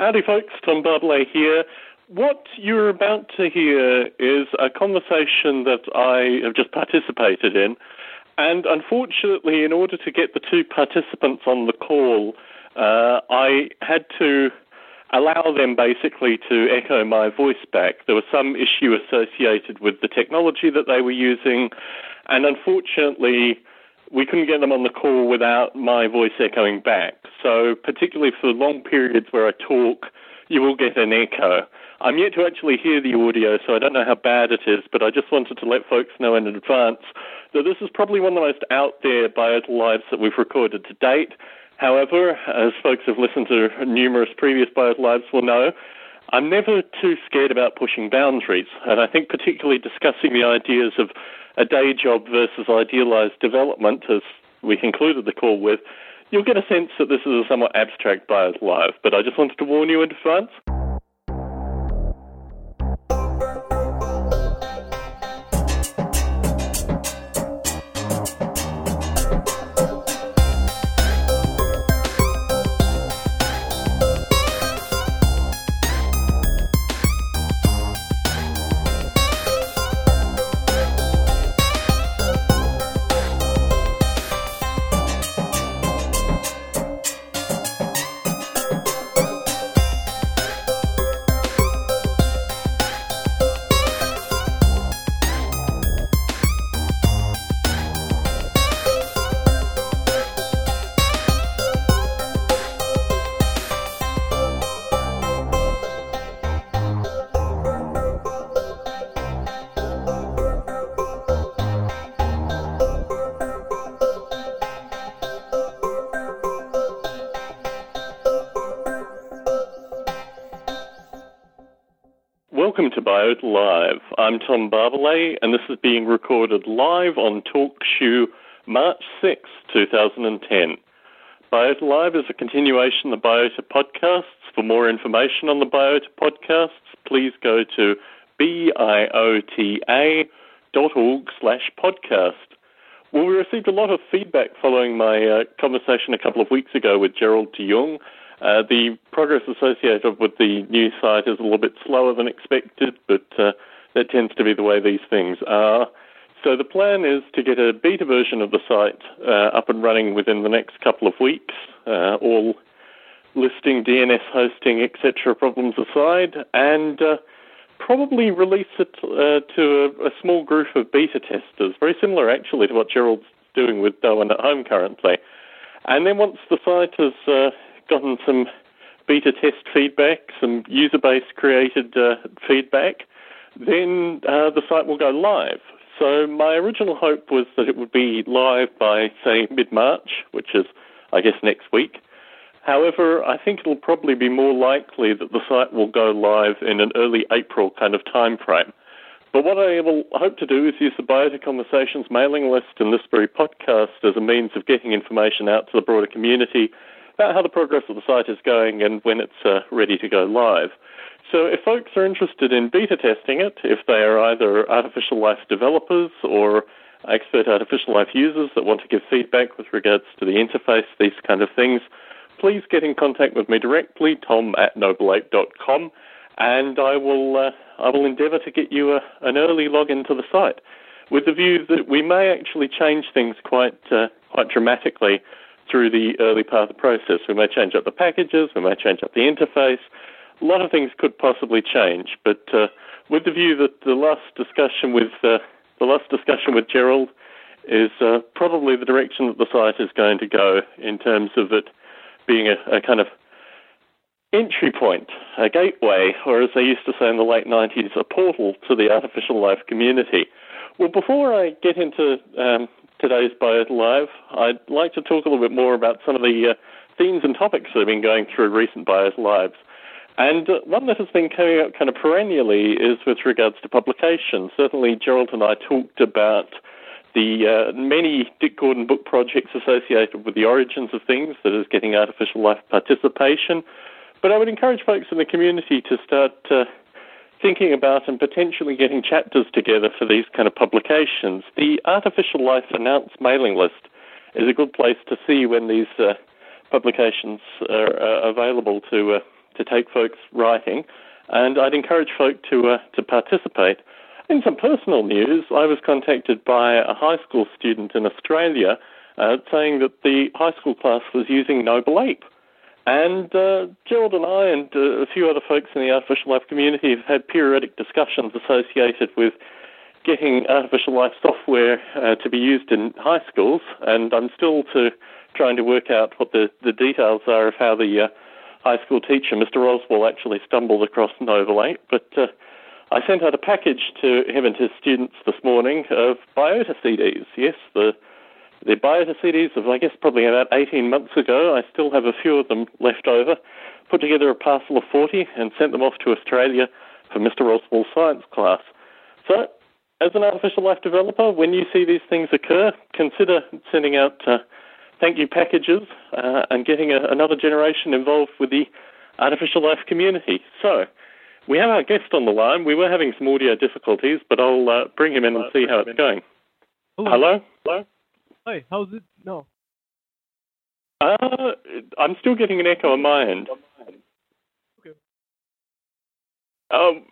Howdy, folks. Tom Barbalet here. What you're about to hear is a conversation that I have just participated in. And unfortunately, in order to get the two participants on the call, uh, I had to allow them basically to echo my voice back. There was some issue associated with the technology that they were using, and unfortunately, we couldn't get them on the call without my voice echoing back. So, particularly for long periods where I talk, you will get an echo. I'm yet to actually hear the audio, so I don't know how bad it is, but I just wanted to let folks know in advance that this is probably one of the most out there Biota Lives that we've recorded to date. However, as folks have listened to numerous previous Biota Lives will know, I'm never too scared about pushing boundaries, and I think particularly discussing the ideas of a day job versus idealized development, as we concluded the call with, you'll get a sense that this is a somewhat abstract Biota Live. But I just wanted to warn you in advance. Tom Barbalet, and this is being recorded live on TalkShoe March 6, 2010. Biota Live is a continuation of the Biota podcasts. For more information on the Biota podcasts, please go to biota.org slash podcast. Well, we received a lot of feedback following my uh, conversation a couple of weeks ago with Gerald de Jong uh, the progress associated with the new site is a little bit slower than expected, but uh, that tends to be the way these things are. So the plan is to get a beta version of the site uh, up and running within the next couple of weeks, uh, all listing, DNS hosting, etc. problems aside, and uh, probably release it uh, to a, a, small group of beta testers, very similar actually to what Gerald's doing with Darwin at Home currently. And then once the site is gotten some beta test feedback, some user base created uh, feedback, then uh, the site will go live. So my original hope was that it would be live by, say, mid March, which is, I guess, next week. However, I think it'll probably be more likely that the site will go live in an early April kind of time frame. But what I will hope to do is use the Biota Conversations mailing list and this very podcast as a means of getting information out to the broader community about how the progress of the site is going and when it's uh, ready to go live. So if folks are interested in beta testing it, if they are either artificial life developers or expert artificial life users that want to give feedback with regards to the interface, these kind of things, please get in contact with me directly, tom at nobleape.com, and I will, uh, I will endeavour to get you a, an early login to the site with the view that we may actually change things quite, uh, quite dramatically through the early part of the process. We may change up the packages, we may change up the interface. A lot of things could possibly change, but uh, with the view that the last discussion with uh, the last discussion with Gerald is uh, probably the direction that the site is going to go in terms of it being a, a kind of entry point, a gateway, or as they used to say in the late 90s, a portal to the artificial life community. Well, before I get into um, today's Bio Live, I'd like to talk a little bit more about some of the uh, themes and topics that have been going through recent Biota Lives. And one that has been coming up kind of perennially is with regards to publication. Certainly, Gerald and I talked about the uh, many Dick Gordon book projects associated with the origins of things, that is, getting artificial life participation. But I would encourage folks in the community to start uh, thinking about and potentially getting chapters together for these kind of publications. The Artificial Life Announce mailing list is a good place to see when these uh, publications are uh, available to uh, to take folks writing, and I'd encourage folk to uh, to participate. In some personal news, I was contacted by a high school student in Australia uh, saying that the high school class was using Noble Ape. And uh, Gerald and I and uh, a few other folks in the artificial life community have had periodic discussions associated with getting artificial life software uh, to be used in high schools. And I'm still to trying to work out what the, the details are of how the uh, high school teacher, Mr. Roswell, actually stumbled across Noble Ape. But uh, I sent out a package to him and his students this morning of biota CDs. Yes, the the biota CDs of I guess probably about 18 months ago. I still have a few of them left over. Put together a parcel of 40 and sent them off to Australia for Mr. Roswell's science class. So, as an artificial life developer, when you see these things occur, consider sending out uh, thank you packages uh, and getting a, another generation involved with the artificial life community. So, we have our guest on the line. We were having some audio difficulties, but I'll uh, bring him in and see how it's going. Hello. Hello? Hello? Hi, how's it? No. Uh, I'm still getting an echo on my end. Okay. Um,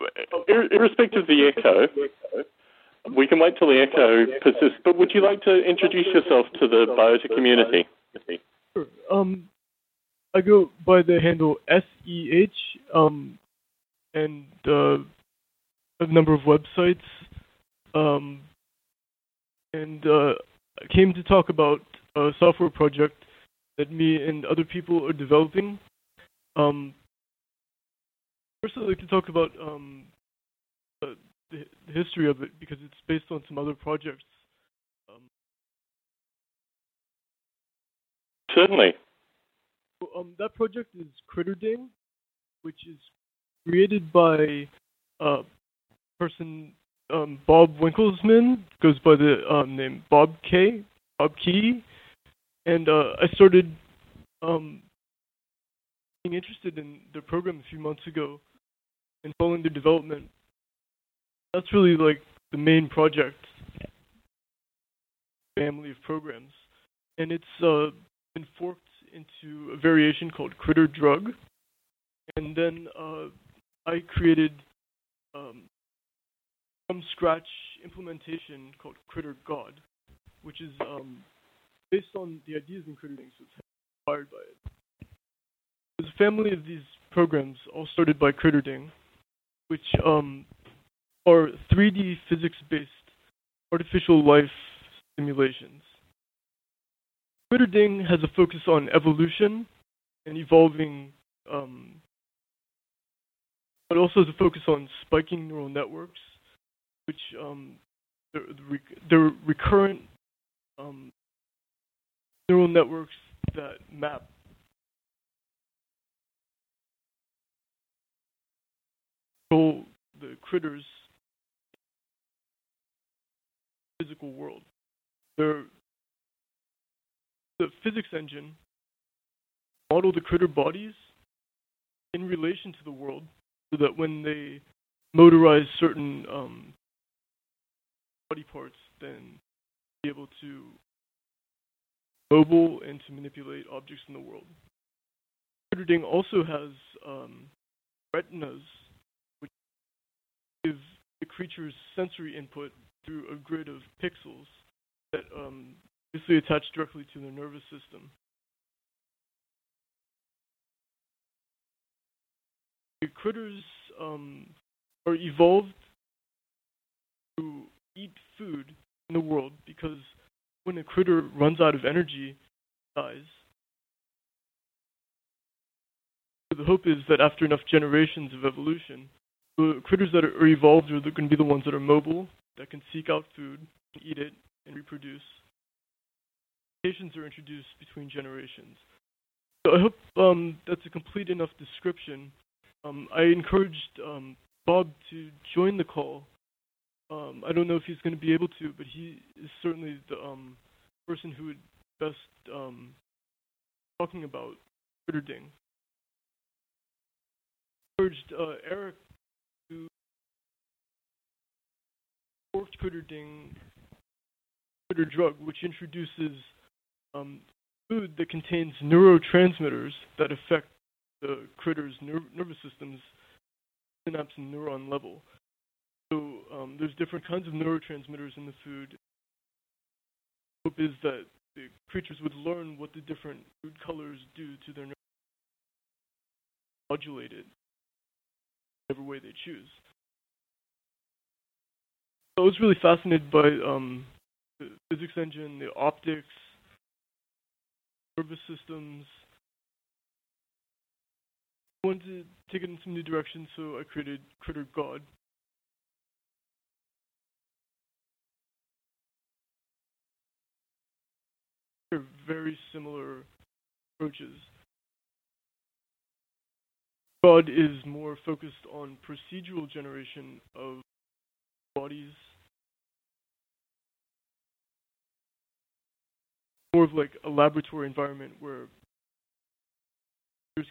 ir- irrespective of the echo, we can wait till the echo persists. But would you like to introduce yourself to the biota community? Um, I go by the handle SEH, um, and uh, a number of websites. Um, and uh, I came to talk about a software project that me and other people are developing. Um, first, I'd like to talk about um, the, the history of it because it's based on some other projects. Um, Certainly. Um, that project is Critterding, which is created by a person, um, Bob Winkelmans, goes by the um, name Bob K. Bob Key, and uh, I started um, being interested in the program a few months ago and following the development. That's really like the main project. Family of programs, and it's uh, been forked into a variation called Critter Drug, and then uh, I created um, from scratch implementation called Critter God, which is um, based on the ideas in Critterding, so it's inspired by it. There's a family of these programs, all started by Critterding, which um, are 3D physics-based artificial life simulations. Critterding has a focus on evolution and evolving, um, but also has a focus on spiking neural networks, which um, they're, they're recurrent um, neural networks that map control the critters physical world. They're the physics engine model the critter bodies in relation to the world so that when they motorize certain um, body parts, then be able to mobile and to manipulate objects in the world. Critterding also has um, retinas, which give the creature's sensory input through a grid of pixels that um, basically attach directly to the nervous system. The critters um, are evolved to eat food in the world because when a critter runs out of energy, it dies. So the hope is that after enough generations of evolution, the critters that are evolved are going to be the ones that are mobile, that can seek out food, eat it, and reproduce. Mutations are introduced between generations. So I hope um, that's a complete enough description. Um, I encouraged um, Bob to join the call. Um, I don't know if he's going to be able to, but he is certainly the um, person who would best um, talking about Critterding. Encouraged uh, Eric to forked Critter drug, which introduces um, food that contains neurotransmitters that affect the critter's ner- nervous systems, synapse and neuron level. So um, there's different kinds of neurotransmitters in the food. Hope is that the creatures would learn what the different food colors do to their modulate it whatever way they choose. I was really fascinated by um, the physics engine, the optics, nervous systems. I wanted to take it in some new directions, so I created Critter God. They're very similar approaches. God is more focused on procedural generation of bodies. More of like a laboratory environment where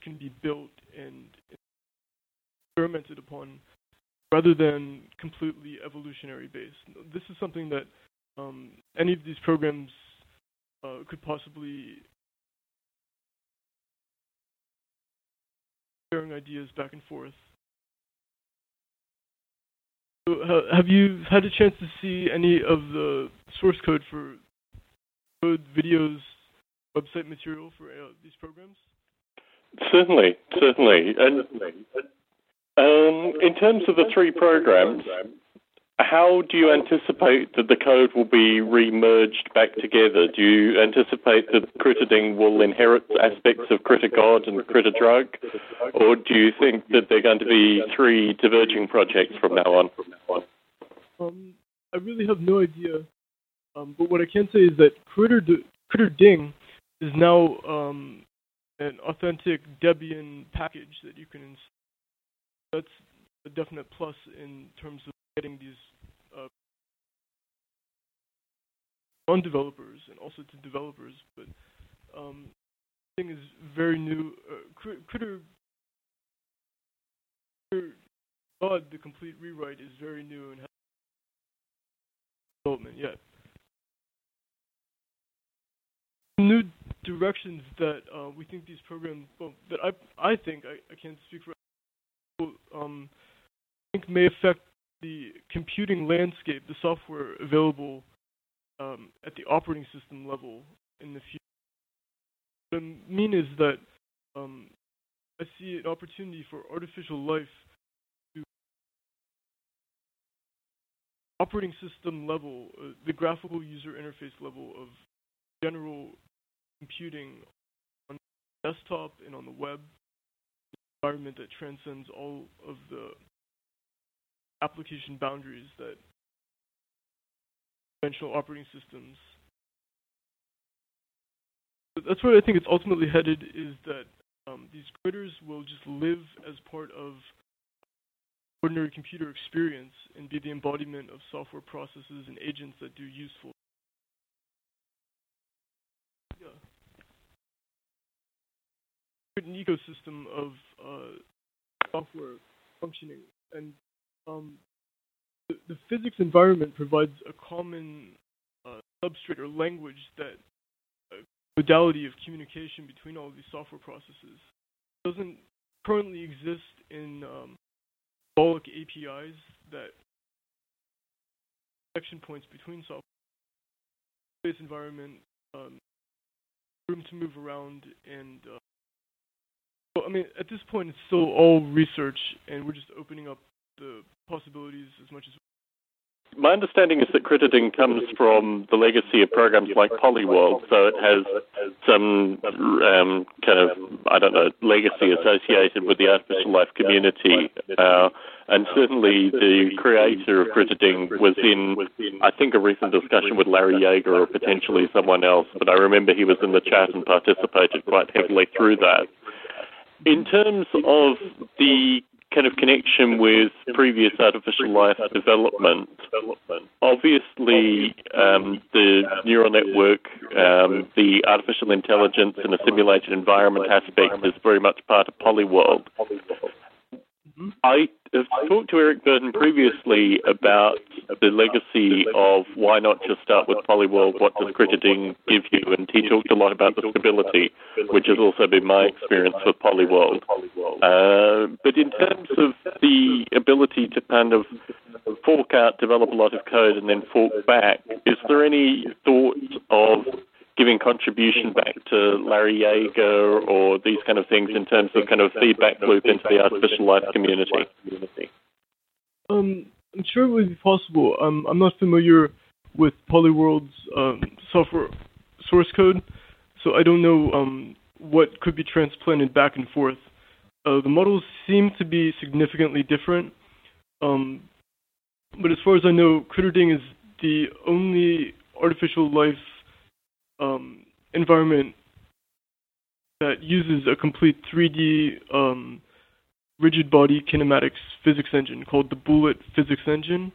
can be built and experimented upon rather than completely evolutionary based. This is something that um, any of these programs uh, could possibly sharing ideas back and forth. So, have you had a chance to see any of the source code for code videos, website material for uh, these programs? Certainly, certainly. And um, in terms of the three programs, how do you anticipate that the code will be remerged back together? Do you anticipate that Critterding will inherit aspects of Critter God and Critter Drug? Or do you think that they're going to be three diverging projects from now on? Um, I really have no idea. Um, but what I can say is that Critter, Critter Ding is now um, an authentic Debian package that you can install. That's a definite plus in terms of getting these uh, non-developers and also to developers. But um, thing is very new. Uh, Critter, Critter God, the complete rewrite is very new and has development yet. New directions that uh, we think these programs, well, that I I think I, I can't speak for, um, I think may affect the computing landscape, the software available um, at the operating system level in the future. What I mean is that um, I see an opportunity for artificial life to operating system level, uh, the graphical user interface level of general computing on desktop and on the web, environment that transcends all of the application boundaries that conventional operating systems. That's where I think it's ultimately headed is that um, these critters will just live as part of ordinary computer experience and be the embodiment of software processes and agents that do useful. Yeah. An ecosystem of uh, software functioning. And um, the, the, physics environment provides a common uh, substrate or language that uh, modality of communication between all these software processes doesn't currently exist in um, APIs that connection points between software space environment, um, room to move around, and uh, I mean, at this point, it's still all research, and we're just opening up the possibilities as much as. My understanding is that Critterding comes from the legacy of programs like Polyworld, so it has some um, kind of, I don't know, legacy associated with the artificial life community. Uh, and certainly the creator of Critterding was in, I think, a recent discussion with Larry Yeager or potentially someone else, but I remember he was in the chat and participated quite heavily through that. In terms of the kind of connection with previous artificial life development. Obviously, um, the neural network, um, the artificial intelligence in a simulated environment aspect is very much part of Polyworld. I have talked to Eric Burton previously about the legacy of why not just start with Polyworld? What does Critterding give you? And he talked a lot about the stability, which has also been my experience with Polyworld. Uh, but in terms of the ability to kind of fork out, develop a lot of code, and then fork back, is there any thought of giving contribution back to Larry Yeager or these kind of things in terms of kind of feedback loop into the artificial life community? Um, I'm sure it would be possible. Um, I'm not familiar with Polyworld's um, software source code, so I don't know um, what could be transplanted back and forth. Uh, the models seem to be significantly different, um, but as far as I know, Critterding is the only artificial life um, environment that uses a complete 3D um, rigid body kinematics physics engine called the Bullet Physics Engine.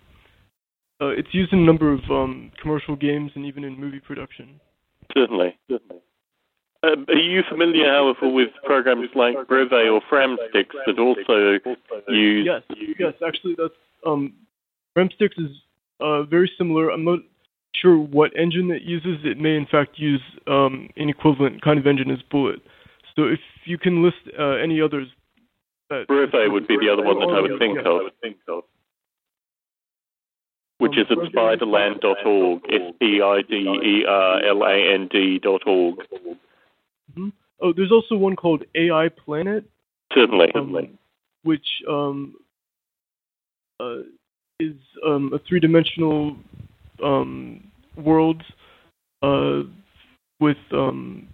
Uh, it's used in a number of um, commercial games and even in movie production. Certainly, certainly. Uh, are you familiar, however, with programs like Breve or Framsticks that also use? Yes, yes. Actually, that's um, Framsticks is uh, very similar. I'm not sure what engine it uses. It may, in fact, use um, an equivalent kind of engine as Bullet. So if you can list uh, any others, that Breve would be the other one that I would think of. Which is at spiderland.org, S-P-I-D-E-R-L-A-N-D dot org. Mm-hmm. Oh, there's also one called AI Planet. Certainly. Um, which um, uh, is um, a three-dimensional um, world uh, with um,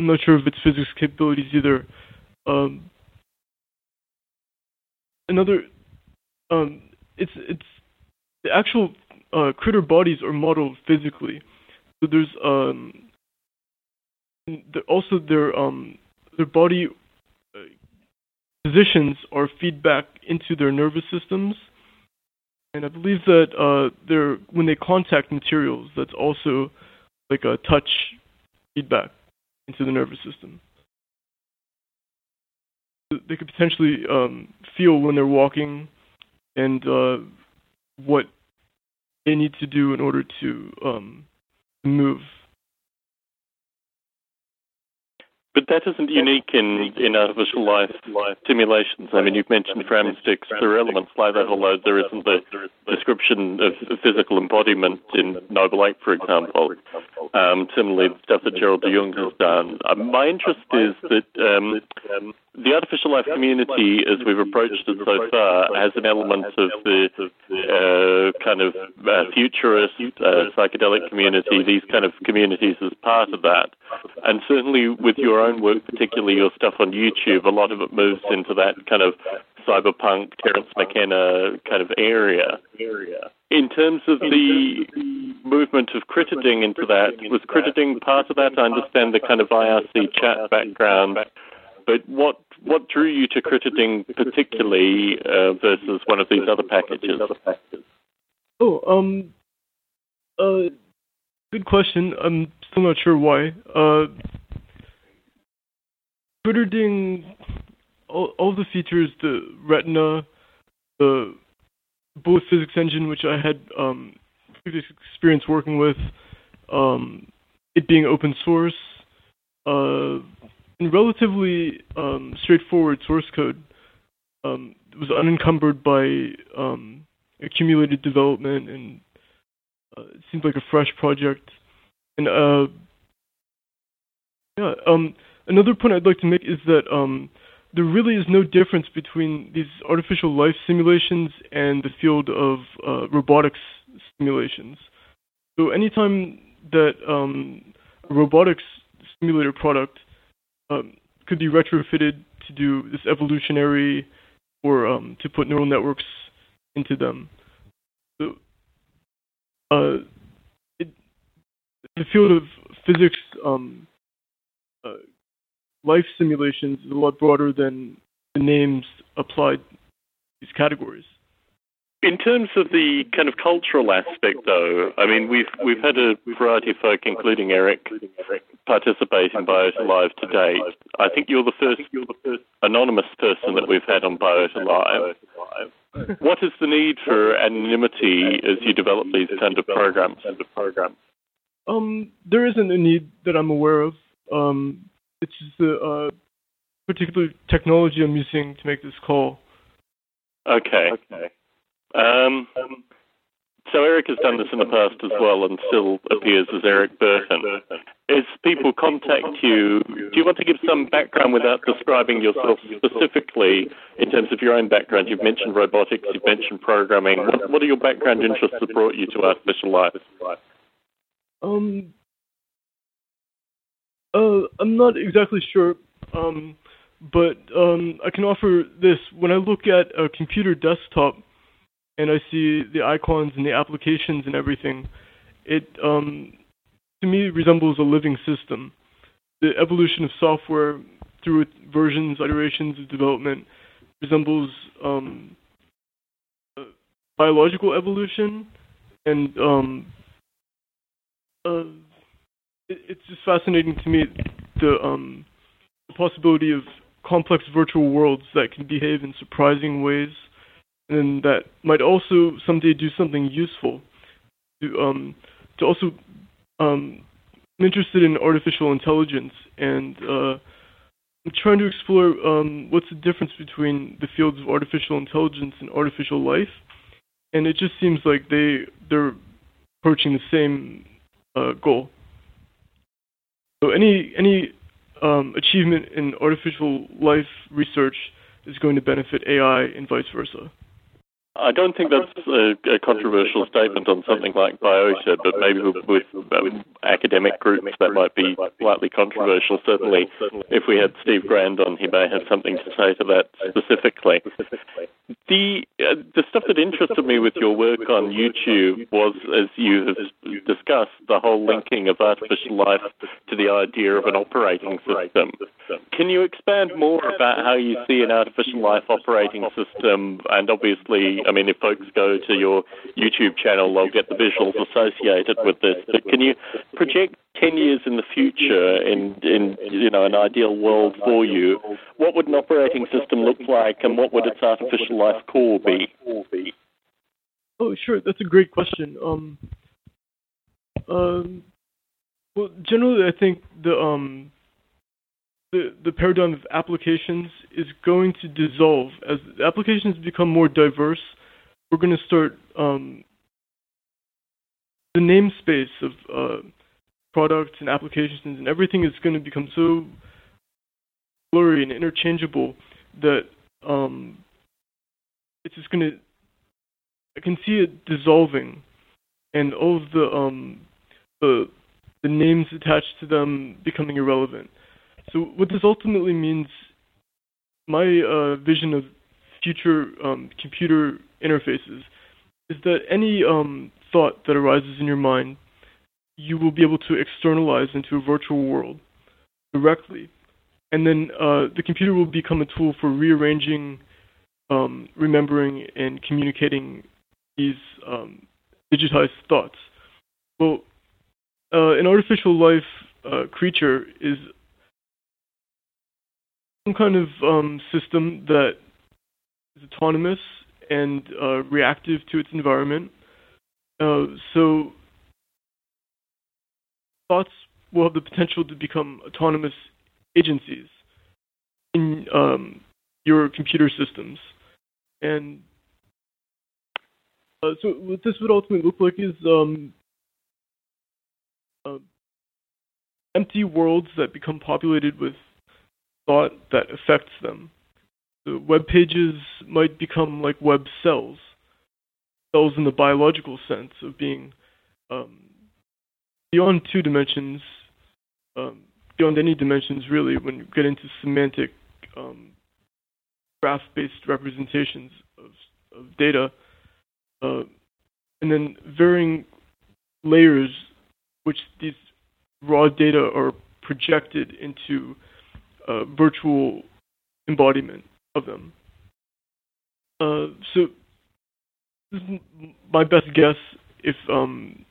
I'm not sure of its physics capabilities either. Um, another, um, it's it's the actual uh, critter bodies are modeled physically. So there's um, also their um, their body uh, positions are feedback into their nervous systems and I believe that uh, they're when they contact materials, that's also like a touch feedback into the nervous system. They could potentially um, feel when they're walking and uh, what they need to do in order to um, move But that isn't unique in, in artificial life simulations. I mean, you've mentioned Framsticks. There are elements like that, although there isn't the description of physical embodiment in Noble Ape, for example. Um, similarly, stuff that Gerald de Jong has done. Uh, my interest is that um, the artificial life community, as we've approached it so far, has an element of the uh, kind of uh, futurist, uh, psychedelic community, these kind of communities as part of that. And certainly with your own work, particularly your stuff on YouTube, a lot of it moves into that kind of cyberpunk, Terence McKenna kind of area. In terms of the movement of Critterding into that, was Critterding part of that? I understand the kind of IRC chat background but what what drew you to Critterding particularly uh, versus one of these other packages? Oh, um, uh, good question. I'm still not sure why. Uh, all, all the features, the Retina, the Bullet Physics Engine, which I had um, previous experience working with, um, it being open source, uh, in relatively um, straightforward source code. Um, it was unencumbered by um, accumulated development, and uh, it seemed like a fresh project. And uh, yeah, um, another point I'd like to make is that um, there really is no difference between these artificial life simulations and the field of uh, robotics simulations. So anytime that um, a robotics simulator product um, could be retrofitted to do this evolutionary or um, to put neural networks into them. So, uh, it, the field of physics, um, uh, life simulations is a lot broader than the names applied to these categories. In terms of the kind of cultural aspect, though, I mean, we've we've had a variety of folk, including Eric, participate in Biota Live to date. I think you're the first anonymous person that we've had on Biota Live. What what is the need for anonymity as you develop these kind of programs? Um, there isn't a need that I'm aware of. Um, it's just the uh, particular technology I'm using to make this call. Okay. Okay. Um, so Eric has done this in the past as well and still appears as Eric Burton. As people contact you, do you want to give some background without describing yourself specifically in terms of your own background? You've mentioned robotics, you've mentioned programming. What, what are your background interests that brought you to artificial life? Um, uh, I'm not exactly sure, um, but um, I can offer this. When I look at a computer desktop, and I see the icons and the applications and everything, it um, to me resembles a living system. The evolution of software through versions, iterations of development resembles um, biological evolution, and um, uh, it, it's just fascinating to me the, um, the possibility of complex virtual worlds that can behave in surprising ways and that might also someday do something useful. To um, to also um, I'm interested in artificial intelligence and uh, I'm trying to explore um, what's the difference between the fields of artificial intelligence and artificial life, and it just seems like they they're approaching the same uh, goal. So any any um, achievement in artificial life research is going to benefit AI and vice versa. I don't think that's a, a, controversial statement on something like biota, but maybe with, with um, academic groups that might be slightly controversial. Certainly, if we had Steve Grand on, he may have something to say to that specifically. The uh, the stuff that interested me with your work on YouTube was, as you have discussed, the whole linking of artificial life to the idea of an operating system. Can you expand more about how you see an artificial life operating system, and obviously I mean, if folks go to your YouTube channel, they'll get the visuals associated with this. But can you project 10 years in the future in, in you know, an ideal world for you? What would an operating system look like and what would its artificial life core be? Oh, sure. That's a great question. Um, um, well, generally, I think the um, the, the paradigm of applications is going to dissolve as applications become more diverse. We're going to start um, the namespace of uh, products and applications and everything is going to become so blurry and interchangeable that um, it's just going to. I can see it dissolving, and all of the um, the the names attached to them becoming irrelevant. So what this ultimately means, my uh, vision of future um, computer interfaces, is that any um, thought that arises in your mind, you will be able to externalize into a virtual world directly, and then uh, the computer will become a tool for rearranging, um, remembering, and communicating these um, digitized thoughts. Well, uh, an artificial life uh, creature is some kind of um, system that is autonomous and uh, reactive to its environment. Uh, so thoughts will have the potential to become autonomous agencies in um, your computer systems. And uh, so what this would ultimately look like is um, uh, empty worlds that become populated with thought that affects them. The web pages might become like web cells, cells in the biological sense of being um, beyond two dimensions, um, beyond any dimensions really, when you get into semantic um, graph-based representations of, of data, uh, and then varying layers which these raw data are projected into uh, virtual embodiment of them. Uh, so this is my best guess if um,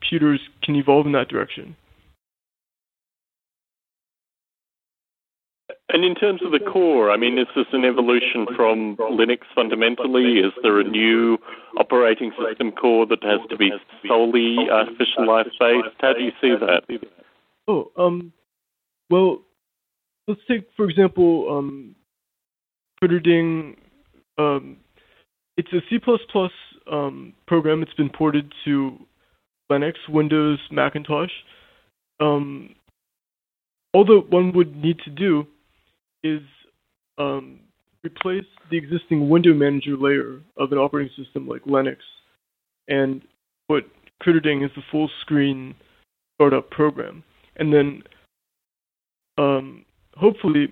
computers can evolve in that direction. And in terms of the core, I mean, is this an evolution from Linux fundamentally? Is there a new operating system core that has to be solely artificial life based? How do you see that? Oh, um, well, let's take for example, um. Um, it's a C++ um, program. It's been ported to Linux, Windows, Macintosh. Um, all that one would need to do is um, replace the existing window manager layer of an operating system like Linux and put CritterDing as the full screen startup program. And then um, hopefully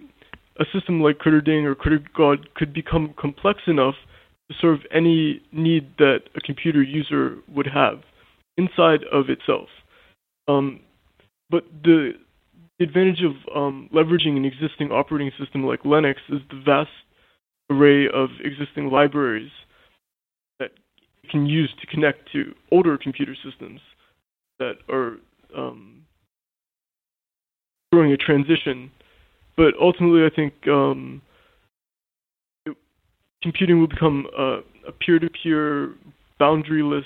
a system like CritterDing or CritterGod could become complex enough to serve any need that a computer user would have inside of itself. Um, but the advantage of um, leveraging an existing operating system like Linux is the vast array of existing libraries that can use to connect to older computer systems that are um, during a transition. But ultimately, I think um, it, computing will become a, a peer-to-peer, boundaryless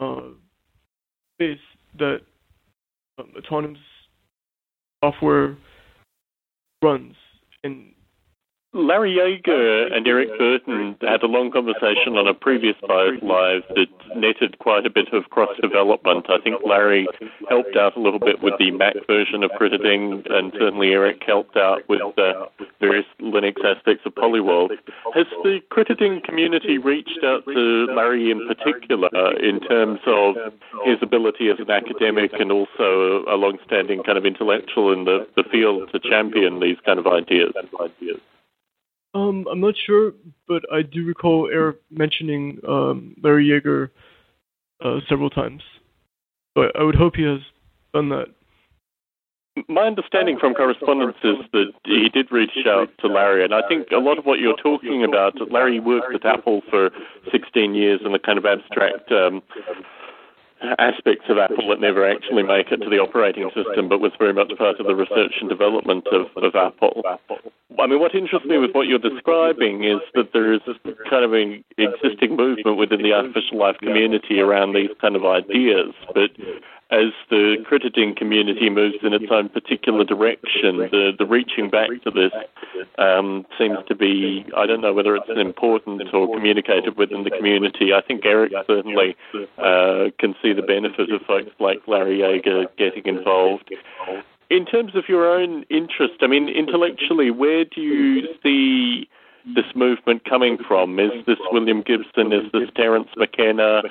uh, space that um, autonomous software runs. And Larry Yeager and Eric Burton had a long conversation on a previous live that netted quite a bit of cross development. I think Larry helped out a little bit with the Mac version of CritterDing, and certainly Eric helped out with uh, various Linux aspects of Polyworld. Has the CritterDing community reached out to Larry in particular in terms of his ability as an academic and also a long-standing kind of intellectual in the, the field to champion these kind of ideas? Um, I'm not sure, but I do recall Eric mentioning um, Larry Yeager uh, several times. But I would hope he has done that. My understanding from correspondence is that he did reach out to Larry, and I think a lot of what you're talking about, Larry worked at Apple for 16 years in a kind of abstract um, aspects of Apple that never actually make it to the operating system, but was very much part of the research and development of, of Apple. I mean, what interests me with what you're describing is that there is kind of an existing movement within the artificial life community around these kind of ideas, but as the CritterDing community moves in its own particular direction, the, the reaching back to this um, seems to be, I don't know whether it's important or communicated within the community. I think Eric certainly uh, can see the benefit of folks like Larry Yeager getting involved. In terms of your own interest, I mean, intellectually, where do you see this movement coming from? Is this William Gibson? Is this Terence McKenna?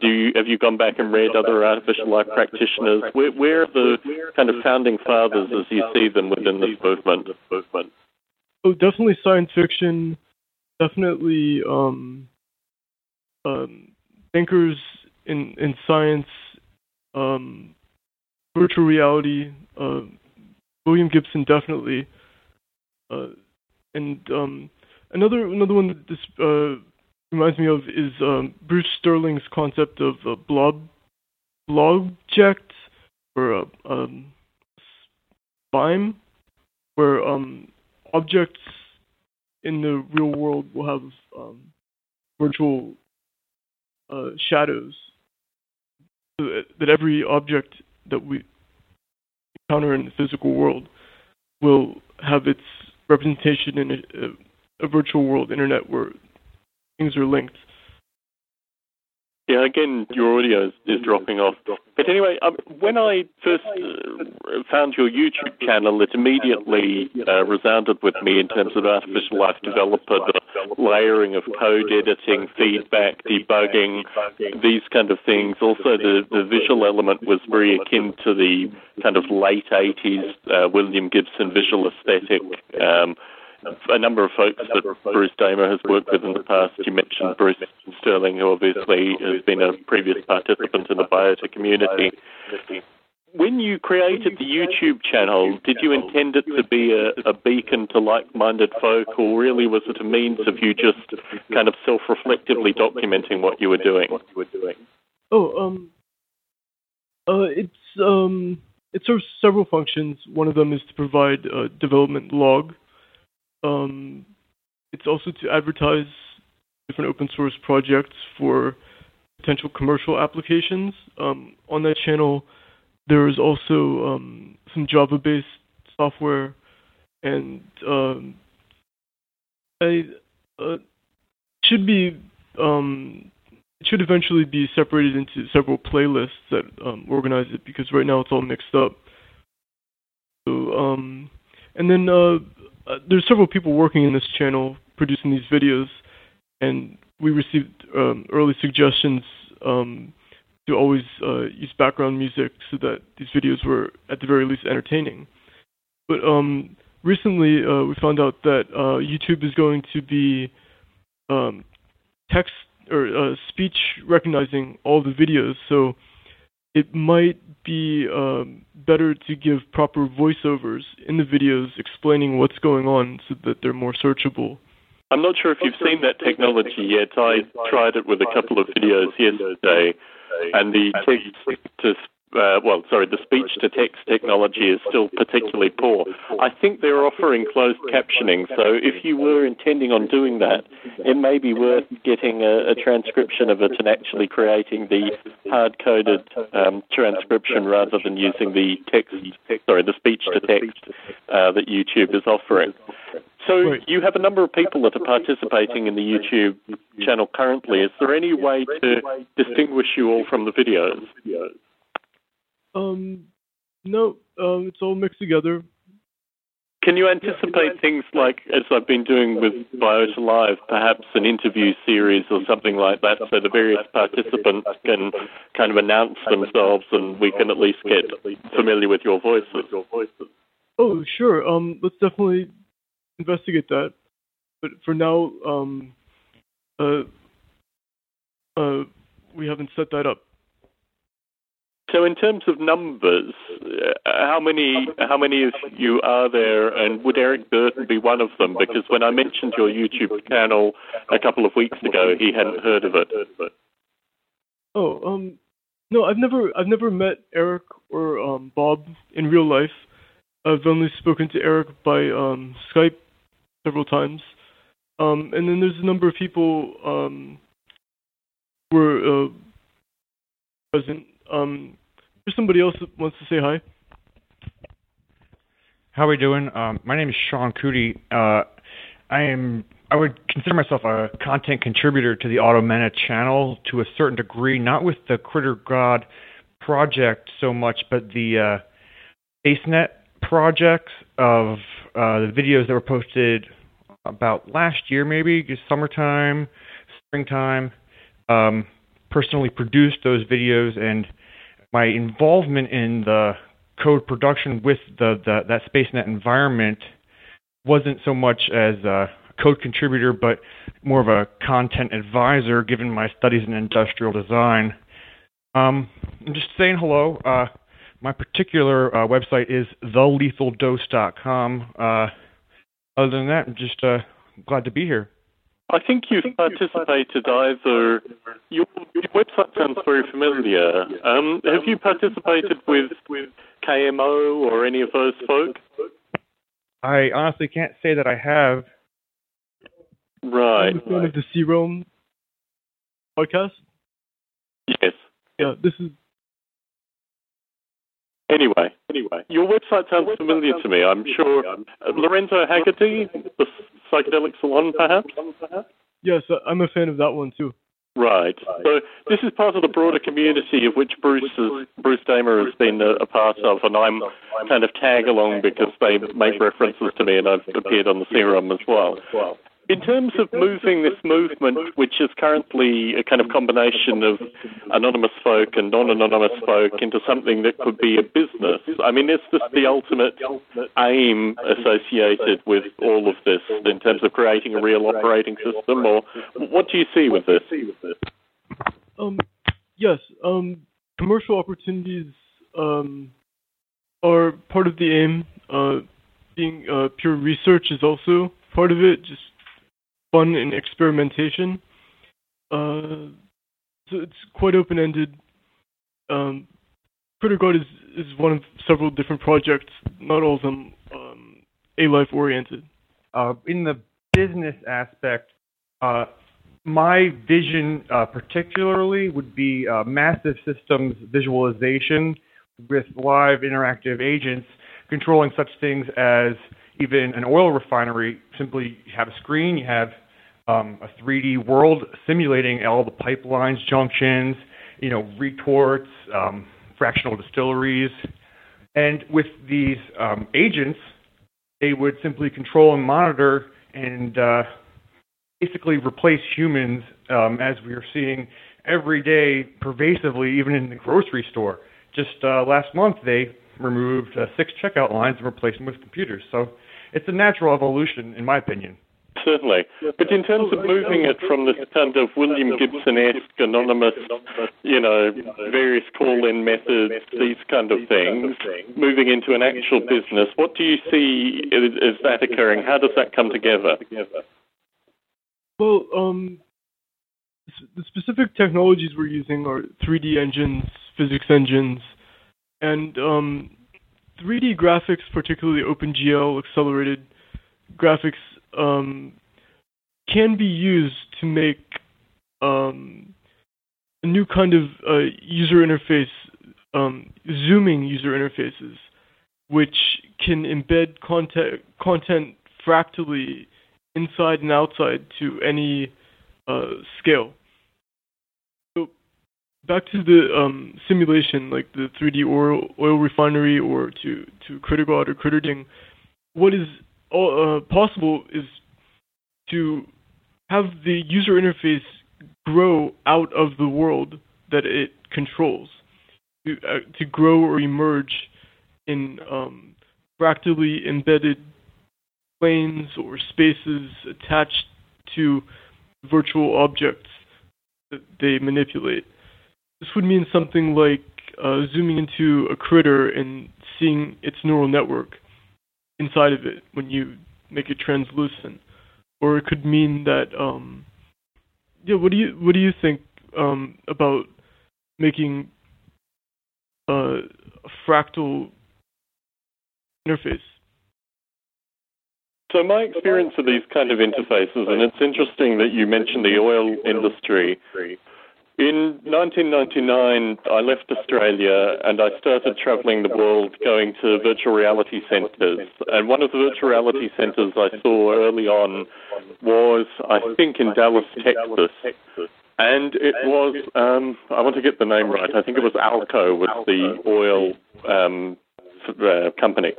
Do you, have you gone back and read other artificial life practitioners? Where, where are the kind of founding fathers as you see them within this movement? Oh, definitely science fiction. Definitely um, um, thinkers in in science, um, virtual reality. Uh, William Gibson definitely, uh, and um, Another another one that this uh, reminds me of is um, Bruce Sterling's concept of a blob blobject or a um, spime, where um, objects in the real world will have um, virtual uh, shadows. So that every object that we encounter in the physical world will have its representation in a, a virtual world internet where things are linked. Yeah, again, your audio is, is dropping off. But anyway, um, when I first uh, found your YouTube channel, it immediately uh, resounded with me in terms of artificial life developer, the layering of code editing, feedback, debugging, these kind of things. Also, the, the visual element was very akin to the kind of late 80s uh, William Gibson visual aesthetic. Um, a number of folks that Bruce Damer has worked with in the past. You mentioned Bruce Sterling, who obviously has been a previous participant in the biota community. When you created the YouTube channel, did you intend it to be a, a beacon to like-minded folk, or really was it a means of you just kind of self-reflectively documenting what you were doing? Oh, um, uh, it's um, it serves several functions. One of them is to provide a development log. Um, it's also to advertise different open source projects for potential commercial applications. Um, on that channel, there is also um, some Java-based software, and um, I uh, should be um, it should eventually be separated into several playlists that um, organize it because right now it's all mixed up. So, um, and then uh, uh, there's several people working in this channel producing these videos, and we received um, early suggestions um, to always uh, use background music so that these videos were at the very least entertaining. But um, recently uh, we found out that uh, YouTube is going to be um, text or uh, speech recognizing all the videos, so it might be um, better to give proper voiceovers in the videos explaining what's going on so that they're more searchable. I'm not sure if you've seen that technology yet. I tried it with a couple of videos yesterday, and the text to uh, well, sorry, the speech to text technology is still particularly poor. I think they're offering closed captioning, so if you were intending on doing that, it may be worth getting a, a transcription of it and actually creating the hard coded um, transcription rather than using the text, sorry, the speech to text uh, that YouTube is offering. So you have a number of people that are participating in the YouTube channel currently. Is there any way to distinguish you all from the videos? Um, no, um, it's all mixed together. Can you anticipate things like, as I've been doing with Biota Live, perhaps an interview series or something like that, so the various participants can kind of announce themselves and we can at least get familiar with your voices? Oh, sure. Um, let's definitely investigate that. But for now, um, uh, uh, we haven't set that up. So, in terms of numbers, uh, how many how many of you are there, and would Eric Burton be one of them? Because when I mentioned your YouTube channel a couple of weeks ago, he hadn't heard of it. Oh, um, no, I've never I've never met Eric or um, Bob in real life. I've only spoken to Eric by um, Skype several times, um, and then there's a number of people um, were uh, present um, there's somebody else that wants to say hi. How are we doing? Um, my name is Sean Cootie. Uh, I am. I would consider myself a content contributor to the Automenta channel to a certain degree, not with the Critter God project so much, but the uh, SpaceNet projects of uh, the videos that were posted about last year, maybe just summertime, springtime. Um, personally produced those videos and my involvement in the code production with the, the that SpaceNet environment wasn't so much as a code contributor, but more of a content advisor, given my studies in industrial design. Um, I'm just saying hello. Uh, my particular uh, website is thelethaldose.com. Uh, other than that, I'm just uh, glad to be here. I think you've participated either. Your, your, website sounds very familiar. Um, have you participated with KMO or any of those folk? I honestly can't say that I have. Right. I'm a fan of the C-Realm podcast. Yes. Yeah, this is. Anyway, anyway, your website sounds familiar to me. I'm sure uh, Lorenzo Hagerty, the Psychedelic Salon, perhaps? Yes, I'm a fan of that one too. Right. So this is part of the broader community of which Bruce is, Bruce Damer has been a, a, part of, and I'm kind of tag along because they make references to me, and I've appeared on the C-Realm as well. In terms of moving this movement, which is currently a kind of combination of anonymous folk and non-anonymous folk, into something that could be a business, I mean, is this the ultimate aim associated with all of this in terms of creating a real operating system, or what do you see with this? Um, yes, um, commercial opportunities um, are part of the aim. Uh, being uh, pure research is also part of it. Just fun and experimentation. Uh, so it's quite open ended. Um, CritterGod is is one of several different projects, not all of them um, A-Life oriented. Uh, in the business aspect, uh, my vision uh, particularly would be uh, massive systems visualization with live interactive agents controlling such things as even an oil refinery. Simply have a screen, you have um, a 3D world simulating all the pipelines, junctions, you know, retorts, um, fractional distilleries. And with these um, agents, they would simply control and monitor and uh, basically replace humans um, as we are seeing every day pervasively, even in the grocery store. Just uh, last month, they removed uh, six checkout lines and replaced them with computers. So it's a natural evolution, in my opinion. Certainly. But in terms of moving it from this kind of William Gibson-esque, anonymous, you know, various call-in methods, these kind of things, moving into an actual business, what do you see is that occurring? How does that come together? Well, um, the specific technologies we're using are 3D engines, physics engines, and um, 3D graphics, particularly OpenGL accelerated graphics, um, can be used to make um, a new kind of uh, user interface, um, zooming user interfaces, which can embed content, content fractally inside and outside to any uh, scale. Back to the um, simulation, like the 3D oil, oil refinery, or to to CritterGod or CritterDing, what is uh, possible is to have the user interface grow out of the world that it controls, to, uh, to grow or emerge in um, fractally embedded planes or spaces attached to virtual objects that they manipulate. This would mean something like uh, zooming into a critter and seeing its neural network inside of it when you make it translucent, or it could mean that. Um, yeah, what do you what do you think um, about making uh, a fractal interface? So my experience of these kind of interfaces, and it's interesting that you mentioned the oil industry. In 1999, I left Australia and I started traveling the world going to virtual reality centers. And one of the virtual reality centers I saw early on was, I think, in Dallas, Texas. And it was, um, I want to get the name right, I think it was Alco, was the oil um, uh, company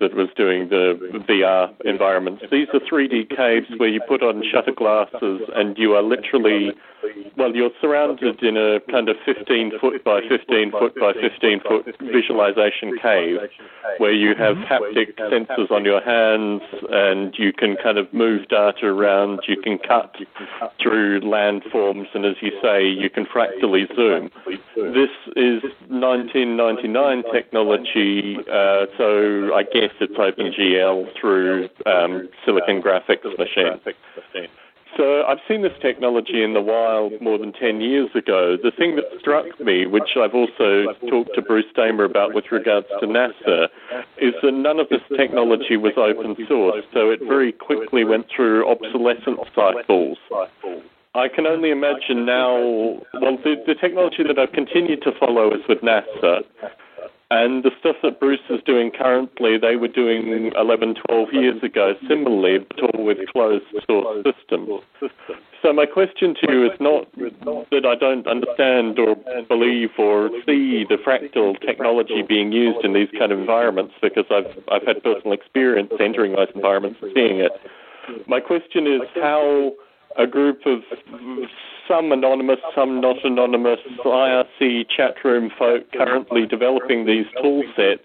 that was doing the VR environments. These are 3D caves where you put on shutter glasses and you are literally, well, you're surrounded in a kind of 15 foot by 15 foot by 15 foot visualization cave where you have haptic sensors on your hands and you can kind of move data around, you can cut through landforms, and as you say, you can fractally zoom. This is 1999 technology, uh, so I guess it's OpenGL through um, Silicon Graphics Machine. So I've seen this technology in the wild more than 10 years ago. The thing that struck me, which I've also talked to Bruce Damer about with regards to NASA, is that none of this technology was open source, so it very quickly went through obsolescence cycles. I can only imagine now, well, the, the technology that I've continued to follow is with NASA. And the stuff that Bruce is doing currently, they were doing 11, 12 years ago, similarly, but all with closed source systems. So my question to you is not that I don't understand or believe or see the fractal technology being used in these kind of environments, because I've I've had personal experience entering those environments and seeing it. My question is how a group of some anonymous, some not anonymous IRC chat room folk currently developing these tool sets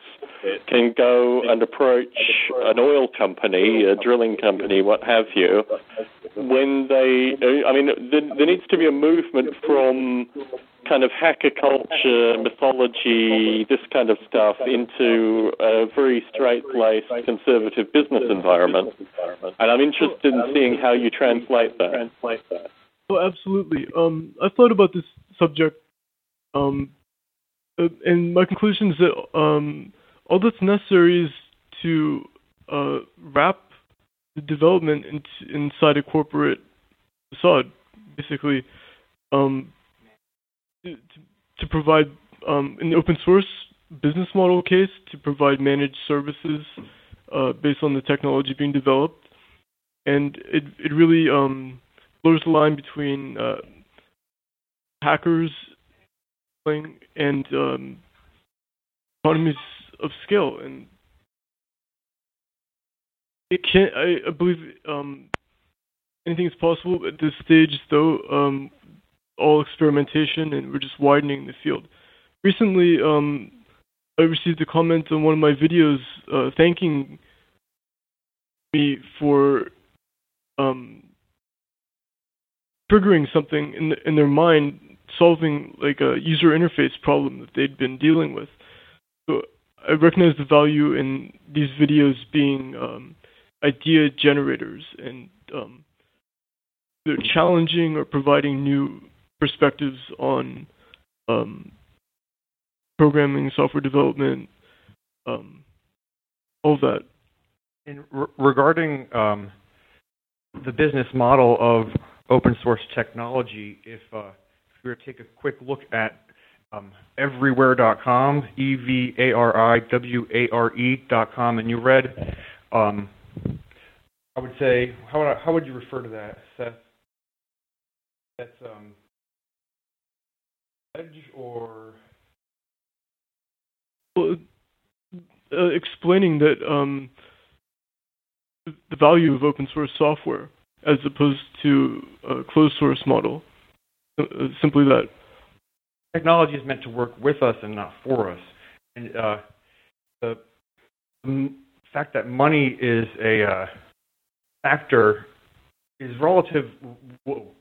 can go and approach an oil company, a drilling company, what have you, when they, I mean, there, needs to be a movement from kind of hacker culture, mythology, this kind of stuff into a very straight-laced conservative business environment. And I'm interested in seeing how you translate that. Oh, absolutely. Um, I thought about this subject um, and my conclusion is that um, all that's necessary is to uh, wrap the development in, inside a corporate facade, basically, um, to, to, provide um, an open source business model case to provide managed services uh, based on the technology being developed, and it it really um, blurs the line between uh, hackers playing and um, economies of scale and it can't. I, I believe um, anything is possible at this stage, though. All experimentation, and we're just widening the field. Recently, um, I received a comment on one of my videos uh, thanking me for um, triggering something in the, in their mind, solving like a user interface problem that they'd been dealing with. So I recognize the value in these videos being um, idea generators and um, they're challenging or providing new perspectives on um, programming, software development, um, all that. And re- regarding um, the business model of open source technology, if, uh, if we were to take a quick look at um, everyware.com, E V A R I W A R E.com, and you read um, I would say, how would I, how would you refer to that, Seth? That's um, edge or well, uh, explaining that um, the value of open source software as opposed to a closed source model. Uh, uh simply that. Technology is meant to work with us and not for us. And uh, the fact that money is a uh, factor is relative,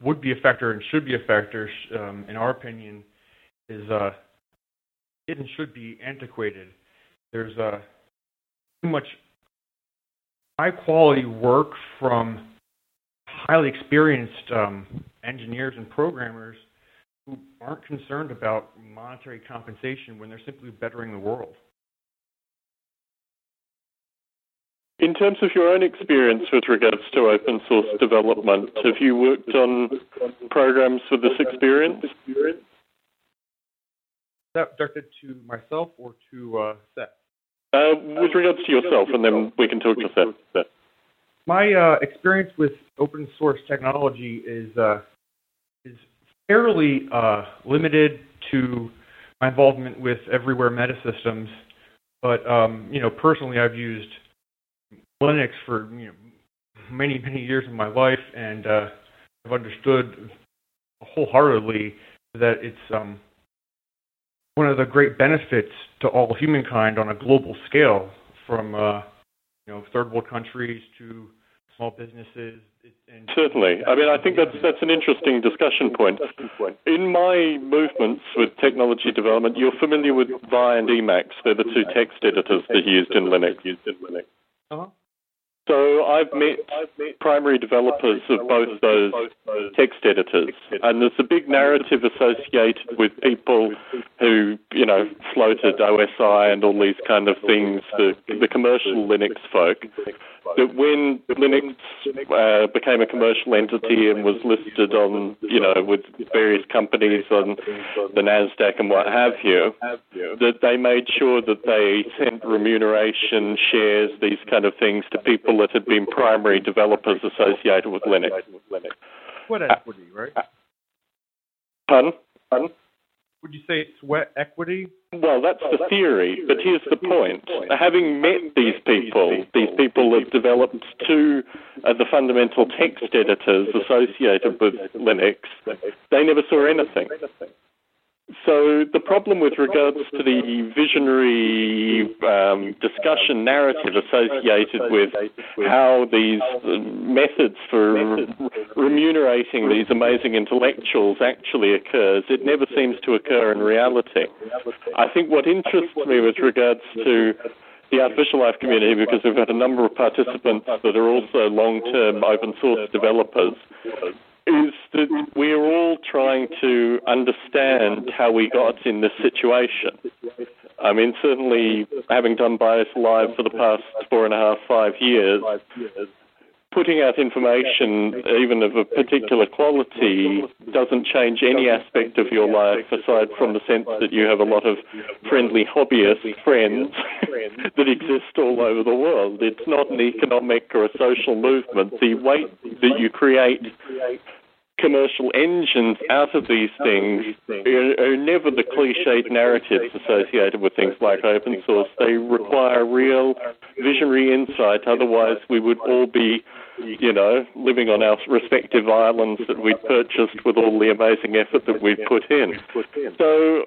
would be a factor and should be a factor, um, in our opinion, is uh, it should be antiquated. There's uh, too much high quality work from highly experienced um, engineers and programmers who aren't concerned about monetary compensation when they're simply bettering the world. In terms of your own experience with regards to open source development, have you worked on programs with this experience? Is that directed to myself or to uh, Seth? Uh, with regards to yourself, and then we can talk to Seth. My uh, experience with open source technology is uh, is fairly uh, limited to my involvement with Everyware Metasystems, but um, you know, personally, I've used Linux for you know, many many years of my life, and uh, I've understood wholeheartedly that it's um, one of the great benefits to all humankind on a global scale, from uh, you know third world countries to small businesses. And Certainly. I mean, I think that's that's an interesting discussion point. In my movements with technology development, you're familiar with Vi and Emacs. They're the two text editors that are used in Linux. Uh-huh. So I've met primary developers of both those text editors, and there's a big narrative associated with people who, you know, floated OSI and all these kind of things, the, the commercial Linux folk, that when Linux uh, became a commercial entity and was listed on, you know, with various companies on the Nasdaq and what have you, that they made sure that they sent remuneration shares, these kind of things, to people that had been primary developers associated with Linux. What equity, right? Pardon? Pardon? Would you say sweat equity? Well, that's the theory, but here's the point. Having met these people, these people have developed two of the fundamental text editors associated with Linux, they never saw anything. So the problem with regards to the visionary um, discussion narrative associated with how these methods for remunerating these amazing intellectuals actually occurs, it never seems to occur in reality. I think what interests me with regards to the artificial life community, because we've had a number of participants that are also long-term open source developers, is that we're all trying to understand how we got in this situation. I mean, certainly having done Biota Live for the past four and a half, five years, putting out information, even of a particular quality, doesn't change any aspect of your life aside from the sense that you have a lot of friendly hobbyist friends that exist all over the world. It's not an economic or a social movement. The weight that you create commercial engines out of these things are, never the cliched narratives associated with things like open source. They require real visionary insight, otherwise, we would all be you know, living on our respective islands that we'd purchased with all the amazing effort that we've put in. So,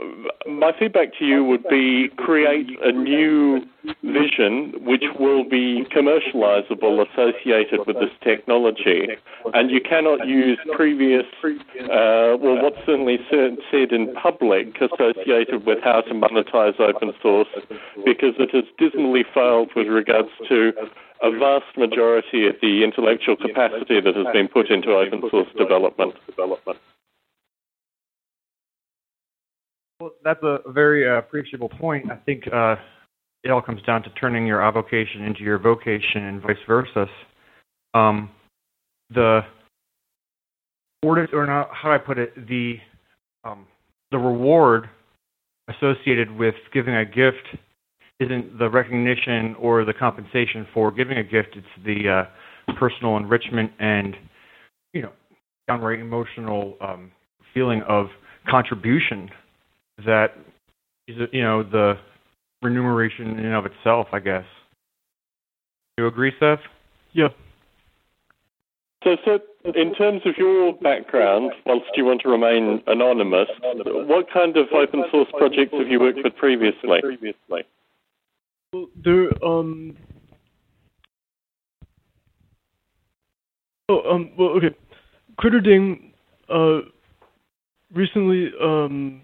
my feedback to you would be create a new vision which will be commercializable associated with this technology. And you cannot use previous, uh, well, what's certainly said in public associated with how to monetize open source because it has dismally failed with regards to a vast majority of the intellectual capacity that has been put into open source development. Well, that's a very uh, appreciable point. I think uh, it all comes down to turning your avocation into your vocation and vice versa. Um, the or not, how do I put it? The um, the reward associated with giving a gift isn't the recognition or the compensation for giving a gift. It's the uh, personal enrichment and you know downright emotional um, feeling of contribution that is you know the remuneration in and of itself. I guess. Do you agree, Seth? Yeah. So, so in terms of your background, whilst you want to remain anonymous, what kind of open source projects have you worked with previously? Well, there, um. Oh, um, well, okay. CritterDing, uh, recently, um,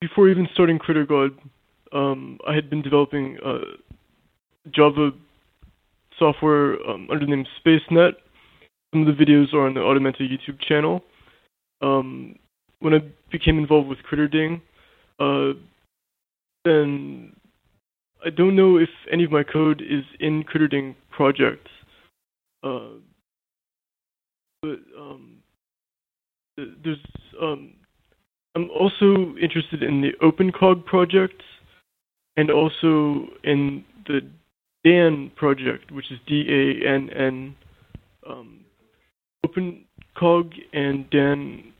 before even starting CritterGod, um, I had been developing uh, Java software um, under the name SpaceNet. Some of the videos are on the Automenta YouTube channel. Um, when I became involved with CritterDing, uh, then I don't know if any of my code is in CritterDing projects, uh, but um, there's um, I'm also interested in the OpenCog project and also in the DANN project, which is D A N N. Um, OpenCog and DANN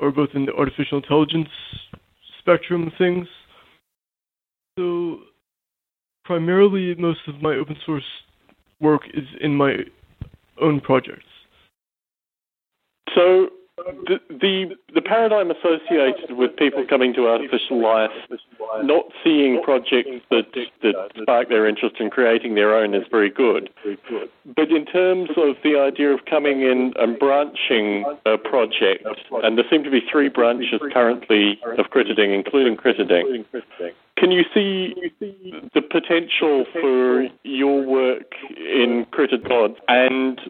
are both in the artificial intelligence spectrum of things. So primarily most of my open source work is in my own projects. So the, the, the paradigm associated with people coming to artificial life, not seeing projects that that spark their interest in creating their own is very good. But in terms of the idea of coming in and branching a project, and there seem to be three branches currently of CritterDing, including CritterDing. Can you see the potential for your work in CritterGod and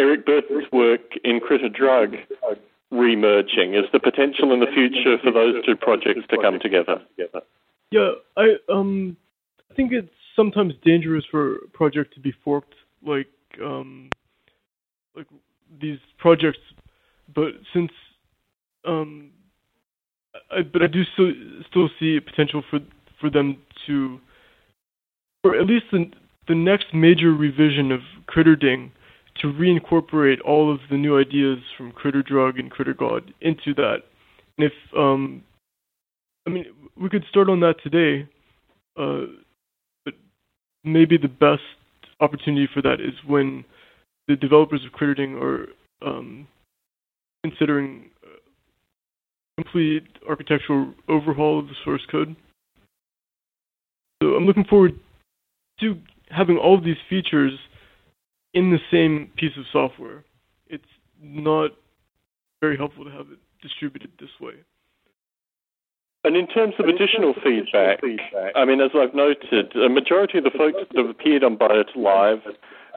Eric Burton's work in CritterDrug remerging? Is the potential in the future for those two projects to come together? Yeah, I um I think it's sometimes dangerous for a project to be forked like um like these projects, but since um I, but I do still still see potential for for them to, or at least the the next major revision of CritterDing to reincorporate all of the new ideas from Critter Drug and Critter God into that. And if um, I mean, we could start on that today, uh, but maybe the best opportunity for that is when the developers of CritterDing are um, considering complete architectural overhaul of the source code. So I'm looking forward to having all of these features in the same piece of software. It's not very helpful to have it distributed this way. And in terms of additional feedback, I mean, as I've noted, a majority of the folks that have appeared on Biota Live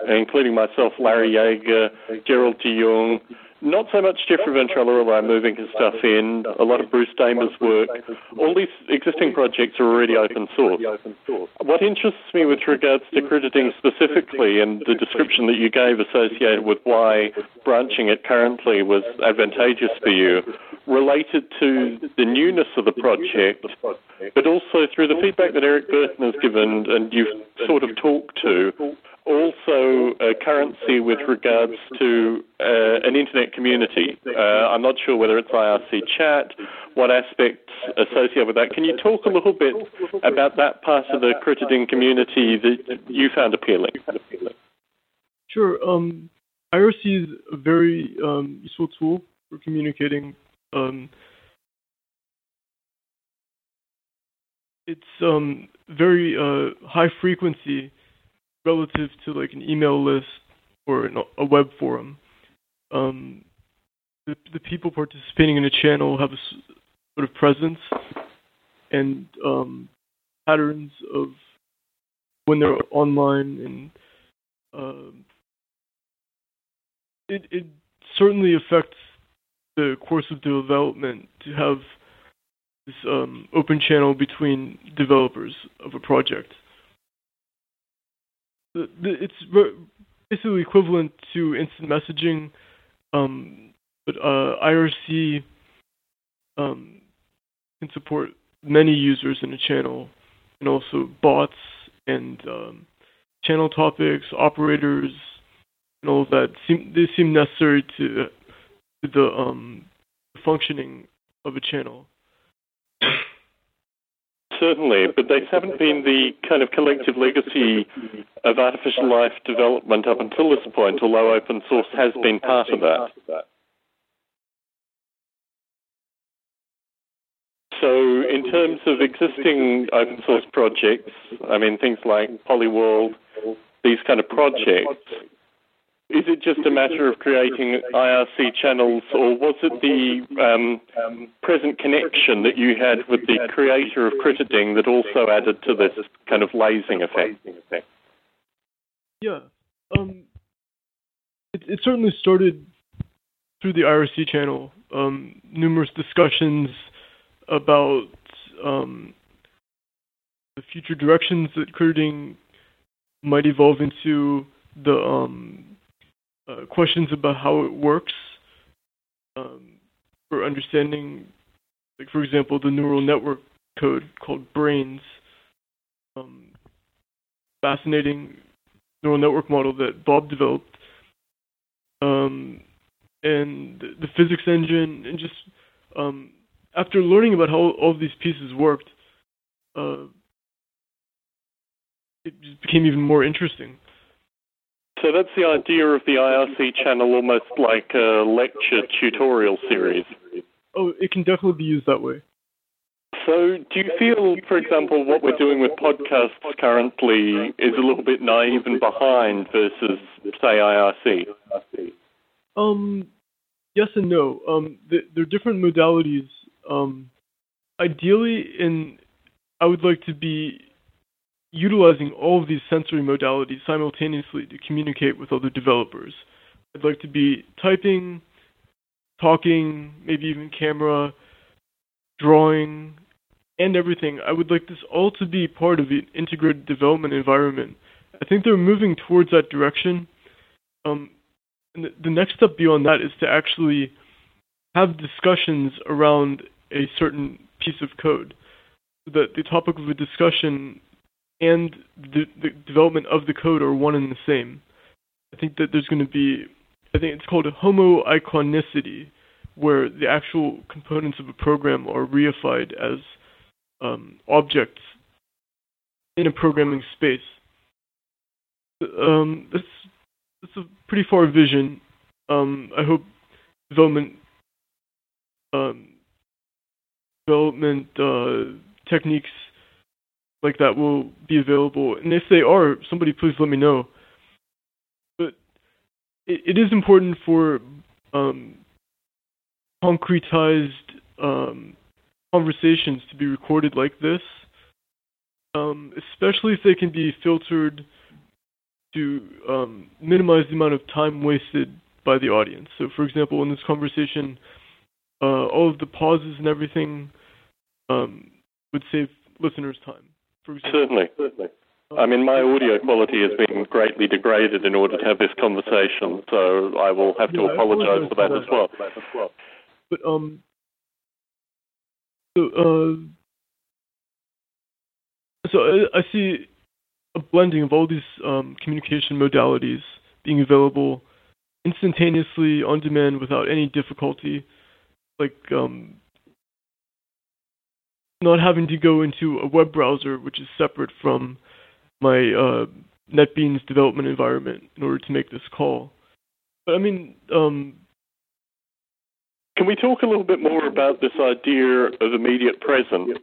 including myself, Larry Yaeger, Gerald de Jong, not so much Jeffrey Ventrella, I'm moving his stuff in. A lot of Bruce Damer's work. All these existing projects are already open source. What interests me with regards to Critterding specifically and the description that you gave associated with why branching it currently was advantageous for you related to the newness of the project, but also through the feedback that Eric Burton has given and you've sort of talked to also a currency with regards to uh, an internet community. Uh, I'm not sure whether it's IRC chat, what aspects associated with that. Can you talk a little bit about that part of the Critterding community that you found appealing? Sure. Um, IRC is a very um, useful tool for communicating. Um, it's um, very uh, high frequency relative to like an email list or an, a web forum. Um, the, the people participating in a channel have a sort of presence and um, patterns of when they're online, and uh, it it certainly affects the course of development to have this um, open channel between developers of a project it's basically equivalent to instant messaging, um, but uh, IRC um, can support many users in a channel, and also bots and um, channel topics, operators, and all of that. Seem, they seem necessary to, to the um, functioning of a channel. Certainly, but they haven't been the kind of collective legacy of artificial life development up until this point, although open source has been part of that. So, in terms of existing open source projects, I mean, things like Polyworld, these kind of projects, is it just a matter of creating IRC channels, or was it the um, present connection that you had with the creator of Critterding that also added to this kind of lazing effect? Yeah, um, it, it, certainly started through the IRC channel. Um, numerous discussions about um, the future directions that Critterding might evolve into, the um, uh, questions about how it works um, for understanding, like for example, the neural network code called Brainz. Um, fascinating neural network model that Bob developed, um, and the physics engine, and just um, after learning about how all these pieces worked, uh, it just became even more interesting. So that's the idea of the IRC channel, almost like a lecture tutorial series. Oh, it can definitely be used that way. So, do you feel, for example, what we're doing with podcasts currently is a little bit naive and behind versus, say, IRC? Um, yes and no. Um, there are different modalities. Um, ideally, in I would like to be utilizing all of these sensory modalities simultaneously to communicate with other developers. I'd like to be typing, talking, maybe even camera, drawing, and everything. I would like this all to be part of an integrated development environment. I think they're moving towards that direction. Um, and the, next step beyond that is to actually have discussions around a certain piece of code. So that the topic of a discussion and the, the development of the code are one and the same. I think that there's going to be, I think it's called homoiconicity, where the actual components of a program are reified as um, objects in a programming space. Um, that's that's a pretty far vision. Um, I hope development um, development uh, techniques like that will be available. And if they are, somebody please let me know. But it, it is important for um, concretized um, conversations to be recorded like this, um, especially if they can be filtered to um, minimize the amount of time wasted by the audience. So, for example, in this conversation, uh, all of the pauses and everything um, would save listeners time. Certainly, certainly. I mean, my audio quality has been greatly degraded in order to have this conversation, so I will have to yeah, apologize for that as well. But um, so uh, so I, I see a blending of all these um, communication modalities being available instantaneously on demand without any difficulty, like um, not having to go into a web browser, which is separate from my uh, NetBeans development environment in order to make this call. But I mean, um, can we talk a little bit more about this idea of immediate presence?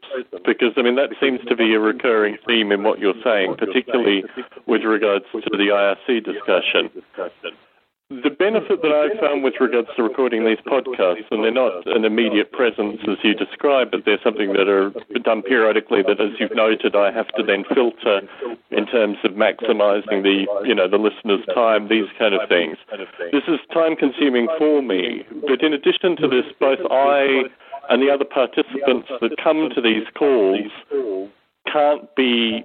Because, I mean, that seems to be a recurring theme in what you're saying, particularly with regards to the IRC discussion. The benefit that I've found with regards to recording these podcasts, and they're not an immediate presence as you describe, but they're something that are done periodically that, as you've noted, I have to then filter in terms of maximizing the, you know, the listener's time, these kind of things. This is time consuming for me, but in addition to this, both I and the other participants that come to these calls can't be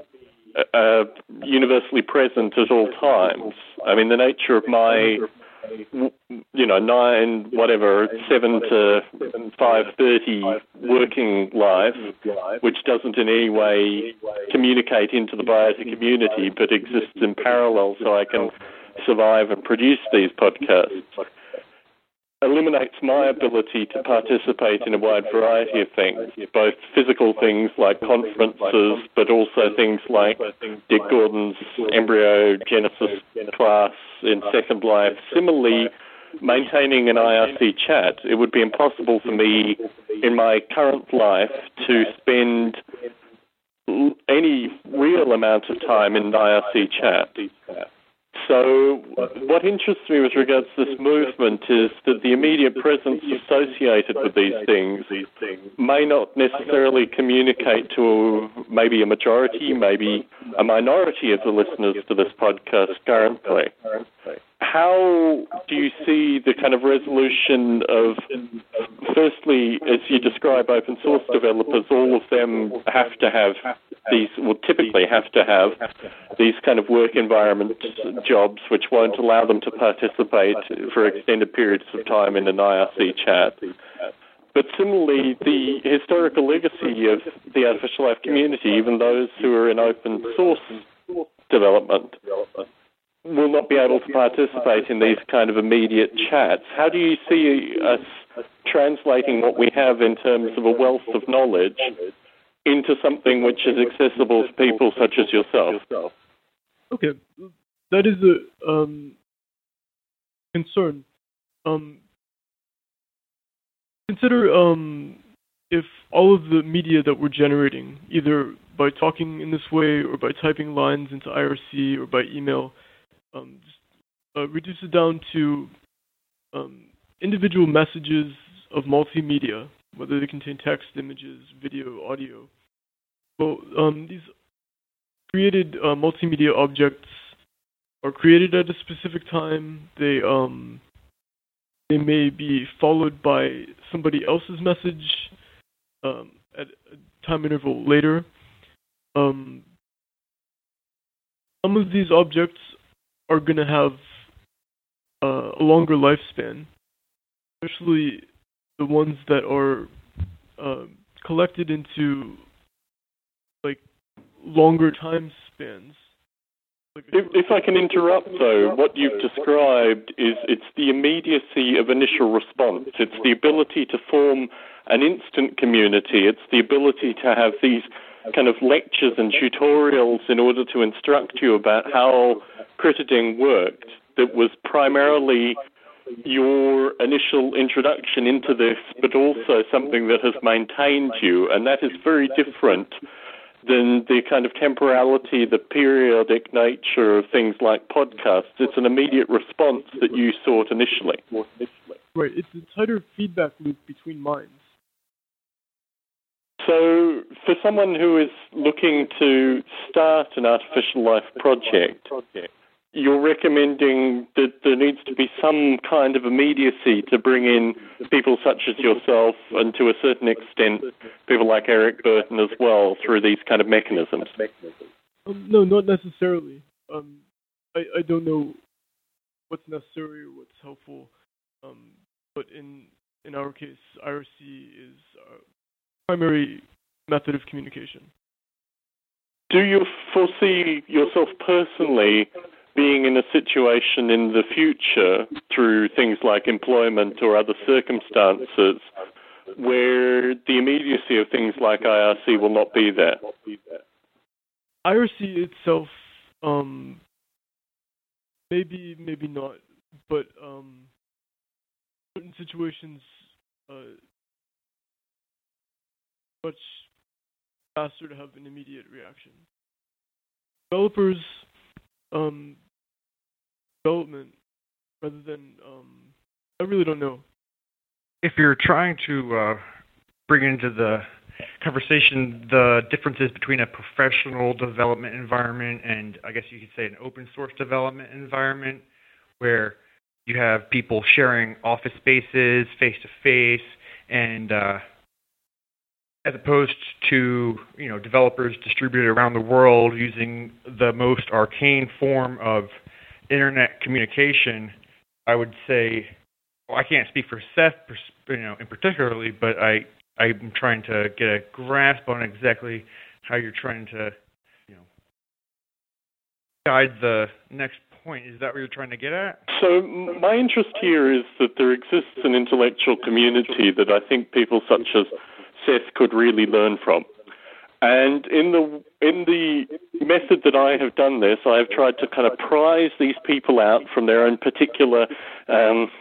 uh, universally present at all times. I mean, the nature of my, you know, nine, whatever, seven to five thirty working life, which doesn't in any way communicate into the biota community, but exists in parallel, so I can survive and produce these podcasts eliminates my ability to participate in a wide variety of things, both physical things like conferences, but also things like Dick Gordon's embryo genesis class in Second Life. Similarly, maintaining an IRC chat, it would be impossible for me in my current life to spend any real amount of time in IRC chat. So, what interests me with regards to this movement is that the immediate presence associated with these things may not necessarily communicate to maybe a majority, maybe a minority of the listeners to this podcast currently how do you see the kind of resolution of, firstly, as you describe open source developers, all of them have to have these, well, typically have to have these kind of work environment jobs which won't allow them to participate for extended periods of time in an IRC chat. But similarly, the historical legacy of the artificial life community, even those who are in open source development, will not be able to participate in these kind of immediate chats. How do you see us translating what we have in terms of a wealth of knowledge into something which is accessible to people such as yourself? Okay, that is a um, concern. Um, consider um, if all of the media that we're generating, either by talking in this way or by typing lines into IRC or by email, um, uh, reduce it down to um, individual messages of multimedia, whether they contain text, images, video, audio. Well, um, these created uh, multimedia objects are created at a specific time. They um, they may be followed by somebody else's message um, at a time interval later. Um, some of these objects are going to have uh, a longer lifespan, especially the ones that are uh, collected into like longer time spans. If, if, I can interrupt, though, what you've described is it's the immediacy of initial response. It's the ability to form an instant community. It's the ability to have these kind of lectures and tutorials in order to instruct you about how CritterDing worked that was primarily your initial introduction into this, but also something that has maintained you, and that is very different than the kind of temporality, the periodic nature of things like podcasts. It's an immediate response that you sought initially. Right, it's a tighter feedback loop between minds. So, for someone who is looking to start an artificial life project, you're recommending that there needs to be some kind of immediacy to bring in people such as yourself and to a certain extent people like Eric Burton as well through these kind of mechanisms. Um, no, not necessarily. Um, I, I don't know what's necessary or what's helpful, um, but in in our case, IRC is our primary method of communication. Do you foresee yourself personally being in a situation in the future through things like employment or other circumstances where the immediacy of things like IRC will not be there? IRC itself, um, maybe, maybe not, but um, certain situations, uh, much faster to have an immediate reaction. Developers, um, development rather than, um, I really don't know. If you're trying to uh, bring into the conversation the differences between a professional development environment and I guess you could say an open source development environment where you have people sharing office spaces face to face and uh, as opposed to you know developers distributed around the world using the most arcane form of internet communication, I would say well, I can't speak for Seth, you know, in particularly, but I I'm trying to get a grasp on exactly how you're trying to, you know, guide the next point. Is that what you're trying to get at? So my interest here is that there exists an intellectual community that I think people such as Seth could really learn from. And in the in the method that I have done this, I have tried to kind of prize these people out from their own particular um,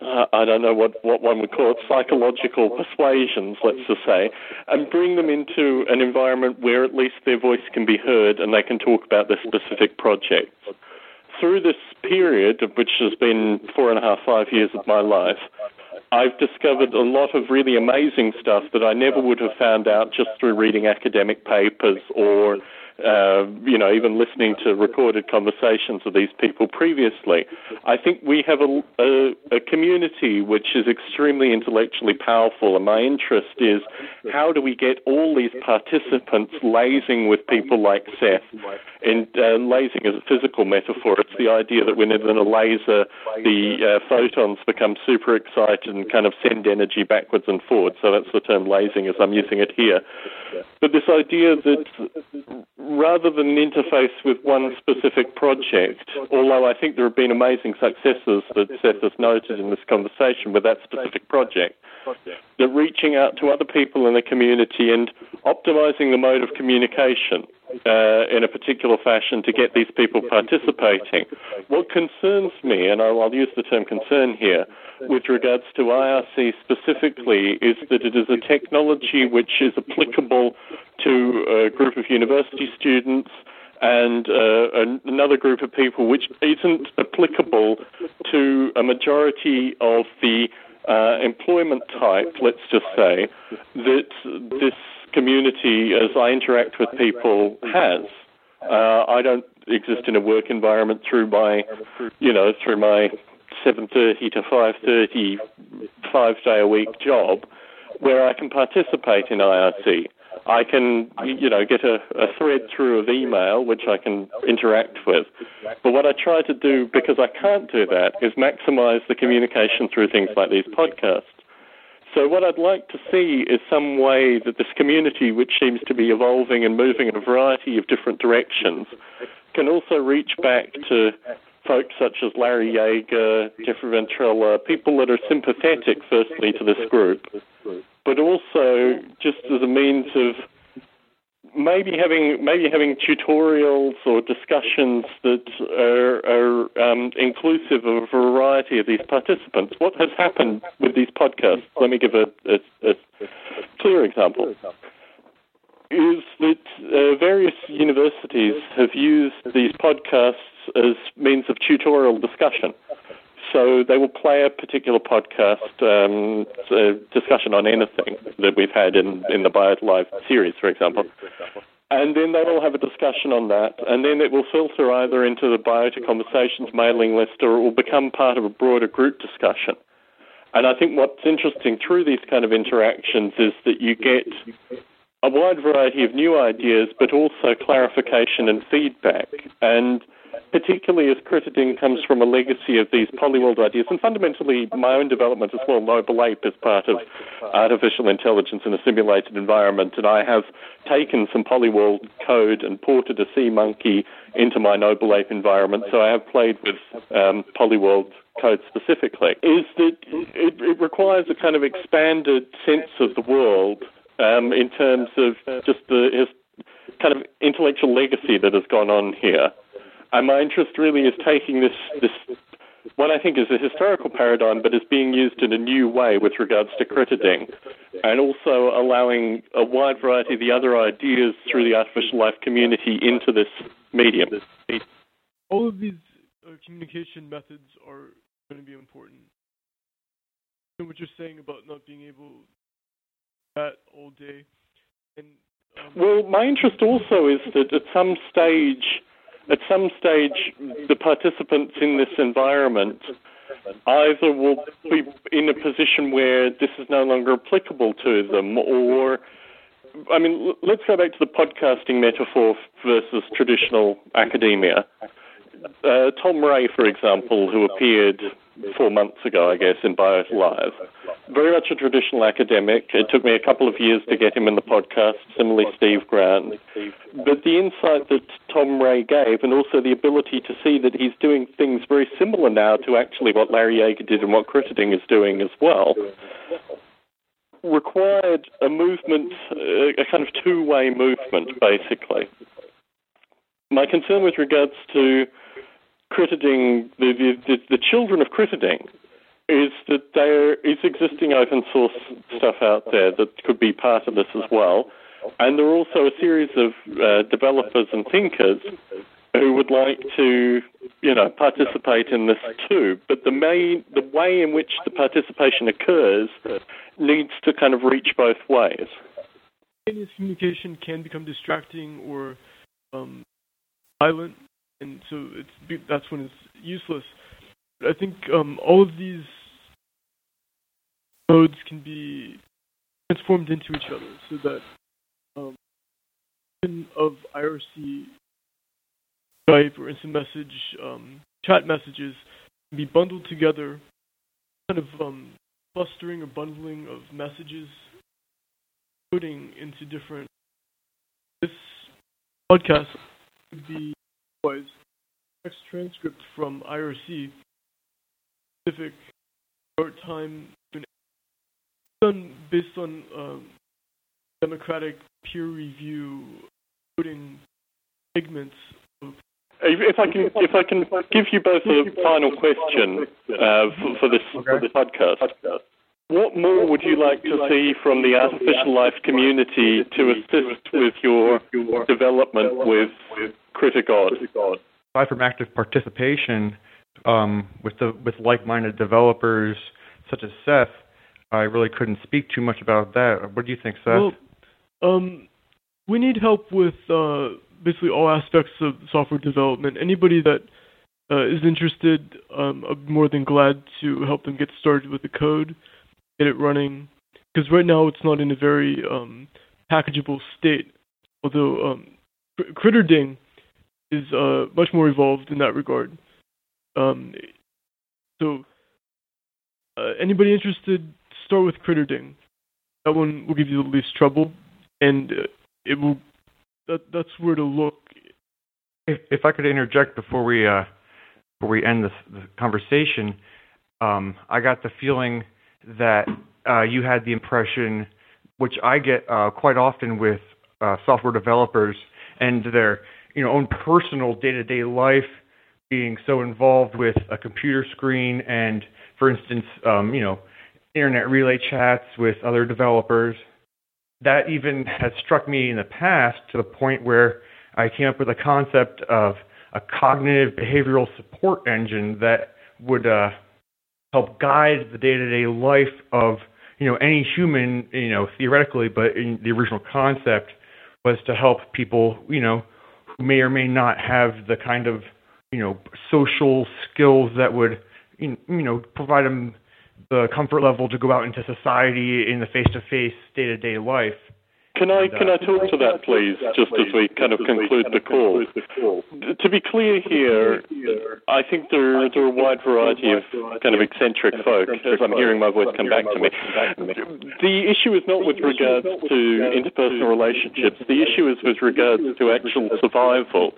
uh, I don't know what, what one would call it, psychological persuasions, let's just say, and bring them into an environment where at least their voice can be heard and they can talk about their specific projects. Through this period, which has been four and a half, five years of my life, I've discovered a lot of really amazing stuff that I never would have found out just through reading academic papers or uh, you know, even listening to recorded conversations of these people previously. I think we have a, a, a, community which is extremely intellectually powerful, and my interest is how do we get all these participants lazing with people like Seth? And uh, lazing is a physical metaphor. It's the idea that when in a laser, the uh, photons become super excited and kind of send energy backwards and forwards. So that's the term lazing as I'm using it here. But this idea that rather than interface with one specific project, although I think there have been amazing successes that Seth has noted in this conversation with that specific project, that reaching out to other people in the community and optimizing the mode of communication uh, in a particular fashion to get these people participating. What concerns me, and I'll, I'll use the term concern here, with regards to IRC specifically is that it is a technology which is applicable to a group of university students and uh, another group of people which isn't applicable to a majority of the uh, employment type, let's just say, that this community, as I interact with people, has. Uh, I don't exist in a work environment through my, you know, through my 7.30 to 5.30 five day a week job where I can participate in IRC. I can, you know, get a, a, thread through of email which I can interact with. But what I try to do, because I can't do that, is maximize the communication through things like these podcasts. So what I'd like to see is some way that this community, which seems to be evolving and moving in a variety of different directions, can also reach back to folks such as Larry Yaeger, Jeffrey Ventrella, people that are sympathetic, firstly, to this group, but also just as a means of maybe having maybe having tutorials or discussions that are, are um, inclusive of a variety of these participants. What has happened with these podcasts? Let me give a, a, a clear example. Is that uh, various universities have used these podcasts as means of tutorial discussion. So they will play a particular podcast um, a discussion on anything that we've had in, in the BioLive series, for example. and then they'll have a discussion on that, and then it will filter either into the Biota Conversations mailing list or it will become part of a broader group discussion. And I think what's interesting through these kind of interactions is that you get a wide variety of new ideas, but also clarification and feedback. And particularly as Critterding comes from a legacy of these polyworld ideas, and fundamentally my own development as well. Noble Ape is part of artificial intelligence in a simulated environment, and I have taken some polyworld code and ported a sea monkey into my Noble Ape environment. So I have played with um, polyworld code specifically. Is that it, it requires a kind of expanded sense of the world um, in terms of just the his kind of intellectual legacy that has gone on here. And my interest really is taking this this what I think is a historical paradigm, but is being used in a new way with regards to Critterding, and also allowing a wide variety of the other ideas through the artificial life community into this medium. All of these uh, communication methods are going to be important. And what you're saying about not being able that all and um, well, my interest also is that at some stage at some stage, the participants in this environment either will be in a position where this is no longer applicable to them, or, I mean, let's go back to the podcasting metaphor versus traditional academia. Uh, Tom Ray, for example, who appeared four months ago, I guess, in Biota Live. Very much a traditional academic. It took me a couple of years to get him in the podcast, similarly Steve Grand. But the insight that Tom Ray gave, and also the ability to see that he's doing things very similar now to actually what Larry Yaeger did and what Critterding is doing as well, required a movement, a kind of two-way movement, basically. My concern with regards to Critterding, the, the, the children of Critterding, is that there is existing open source stuff out there that could be part of this as well. And there are also a series of uh, developers and thinkers who would like to, you know, participate in this too. But the main, the way in which the participation occurs needs to kind of reach both ways. Communication can become distracting or um, violent and so it's that's when it's useless. But I think um, all of these modes can be transformed into each other, so that um, of IRC, Skype, or instant message um, chat messages can be bundled together, kind of um, clustering or bundling of messages, putting into different. This podcast be was text transcript from IRC, specific short time done based on um, democratic peer review, including segments of if I can, if I can give you both a final question uh, for, for, this for this podcast, what more would you like to see from the artificial life community to assist with your development with CritterGod. Aside from active participation um, with the with like-minded developers such as Seth, I really couldn't speak too much about that. What do you think, Seth? Well, um, we need help with uh, basically all aspects of software development. Anybody that uh, is interested, um, I'm more than glad to help them get started with the code, get it running. Because right now it's not in a very um, packageable state. Although um, Critterding is uh, much more evolved in that regard. Um, so, uh, anybody interested, start with Critterding. That one will give you the least trouble, and uh, it will. That that's where to look. If, if I could interject before we uh, before we end this, this conversation, um, I got the feeling that uh, you had the impression, which I get uh, quite often with uh, software developers and their you know own personal day-to-day life being so involved with a computer screen and for instance um, you know internet relay chats with other developers. That even has struck me in the past to the point where I came up with a concept of a cognitive behavioral support engine that would uh, help guide the day-to-day life of you know any human you know theoretically but in the original concept was to help people, you know, who may or may not have the kind of, you know, social skills that would, you know, provide them the comfort level to go out into society in the face-to-face day-to-day life. Can I uh, can I talk to that, please, just as we kind of conclude the call? To be clear here, I think there, there are a wide variety of kind of eccentric folk, as I'm hearing my voice come back to me. The issue is not with regards to interpersonal relationships. The issue is with regards to actual survival.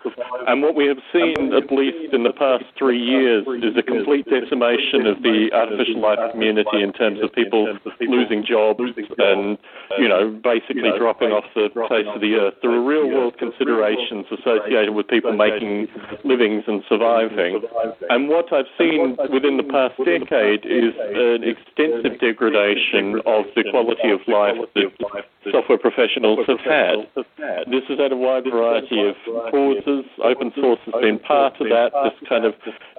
And what we have seen, at least in the past three years, is a complete decimation of the artificial life community in terms of people losing jobs and, you know, basically dropping dropping off the face of the earth. There are real world considerations associated with people making livings and surviving. And what I've seen within the past decade is an extensive degradation of the quality of life that software professionals have had. This has had a wide variety of causes. Open source has been part of that, this kind of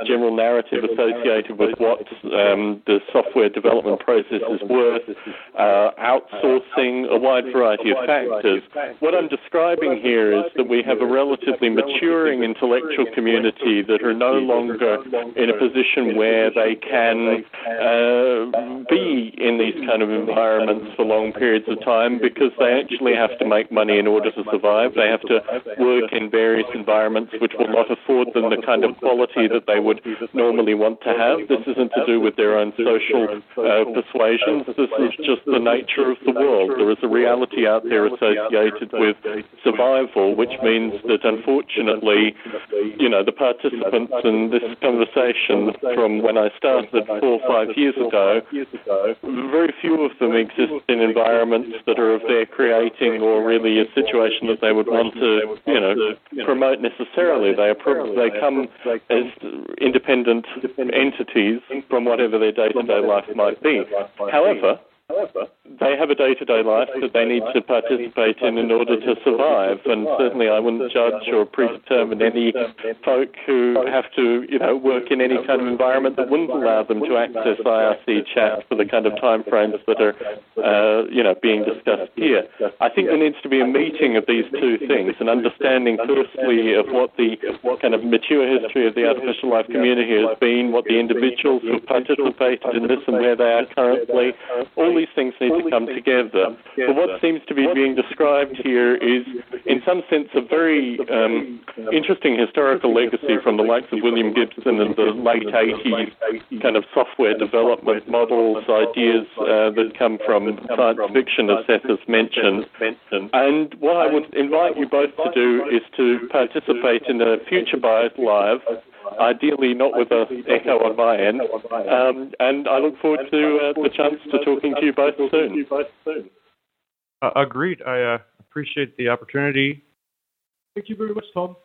general narrative associated with what um, the software development process is worth, uh, outsourcing, a wide variety factors. What I'm describing here is that we have a relatively maturing intellectual community that are no longer in a position where they can uh, be in these kind of environments for long periods of time because they actually have to make money in order to survive. They have to work in various environments which will not afford them the kind of quality that they would normally want to have. This isn't to do with their own social uh, persuasions. This is just the nature of the world. There is a reality out there associated with survival, which means that unfortunately, you know, the participants in this conversation from when I started four or five years ago, very few of them exist in environments that are of their creating or really a situation that they would want to, you know, promote necessarily. They are they come as independent entities from whatever their day-to-day life might be. However, they have a day-to-day life that they need to participate in in order to survive. And certainly, I wouldn't judge or predetermine any folk who have to, you know, work in any kind of environment that wouldn't allow them to access IRC chat for the kind of timeframes that are, uh, you know, being discussed here. I think there needs to be a meeting of these two things, an understanding, firstly, of what the kind of mature history of the artificial life community has been, what the individuals who have participated in this and where they are currently. All these things need to come together. But what seems to be being described here is, in some sense, a very um, interesting historical legacy from the likes of William Gibson in the late 80s, kind of software development models, ideas uh, that come from science fiction, as Seth has mentioned. And what I would invite you both to do is to participate in a Future Biota Live ideally not with an echo on my end. Um, and I look forward to uh, the chance to talking to you both soon. Uh, agreed. I uh, appreciate the opportunity. Thank you very much, Tom.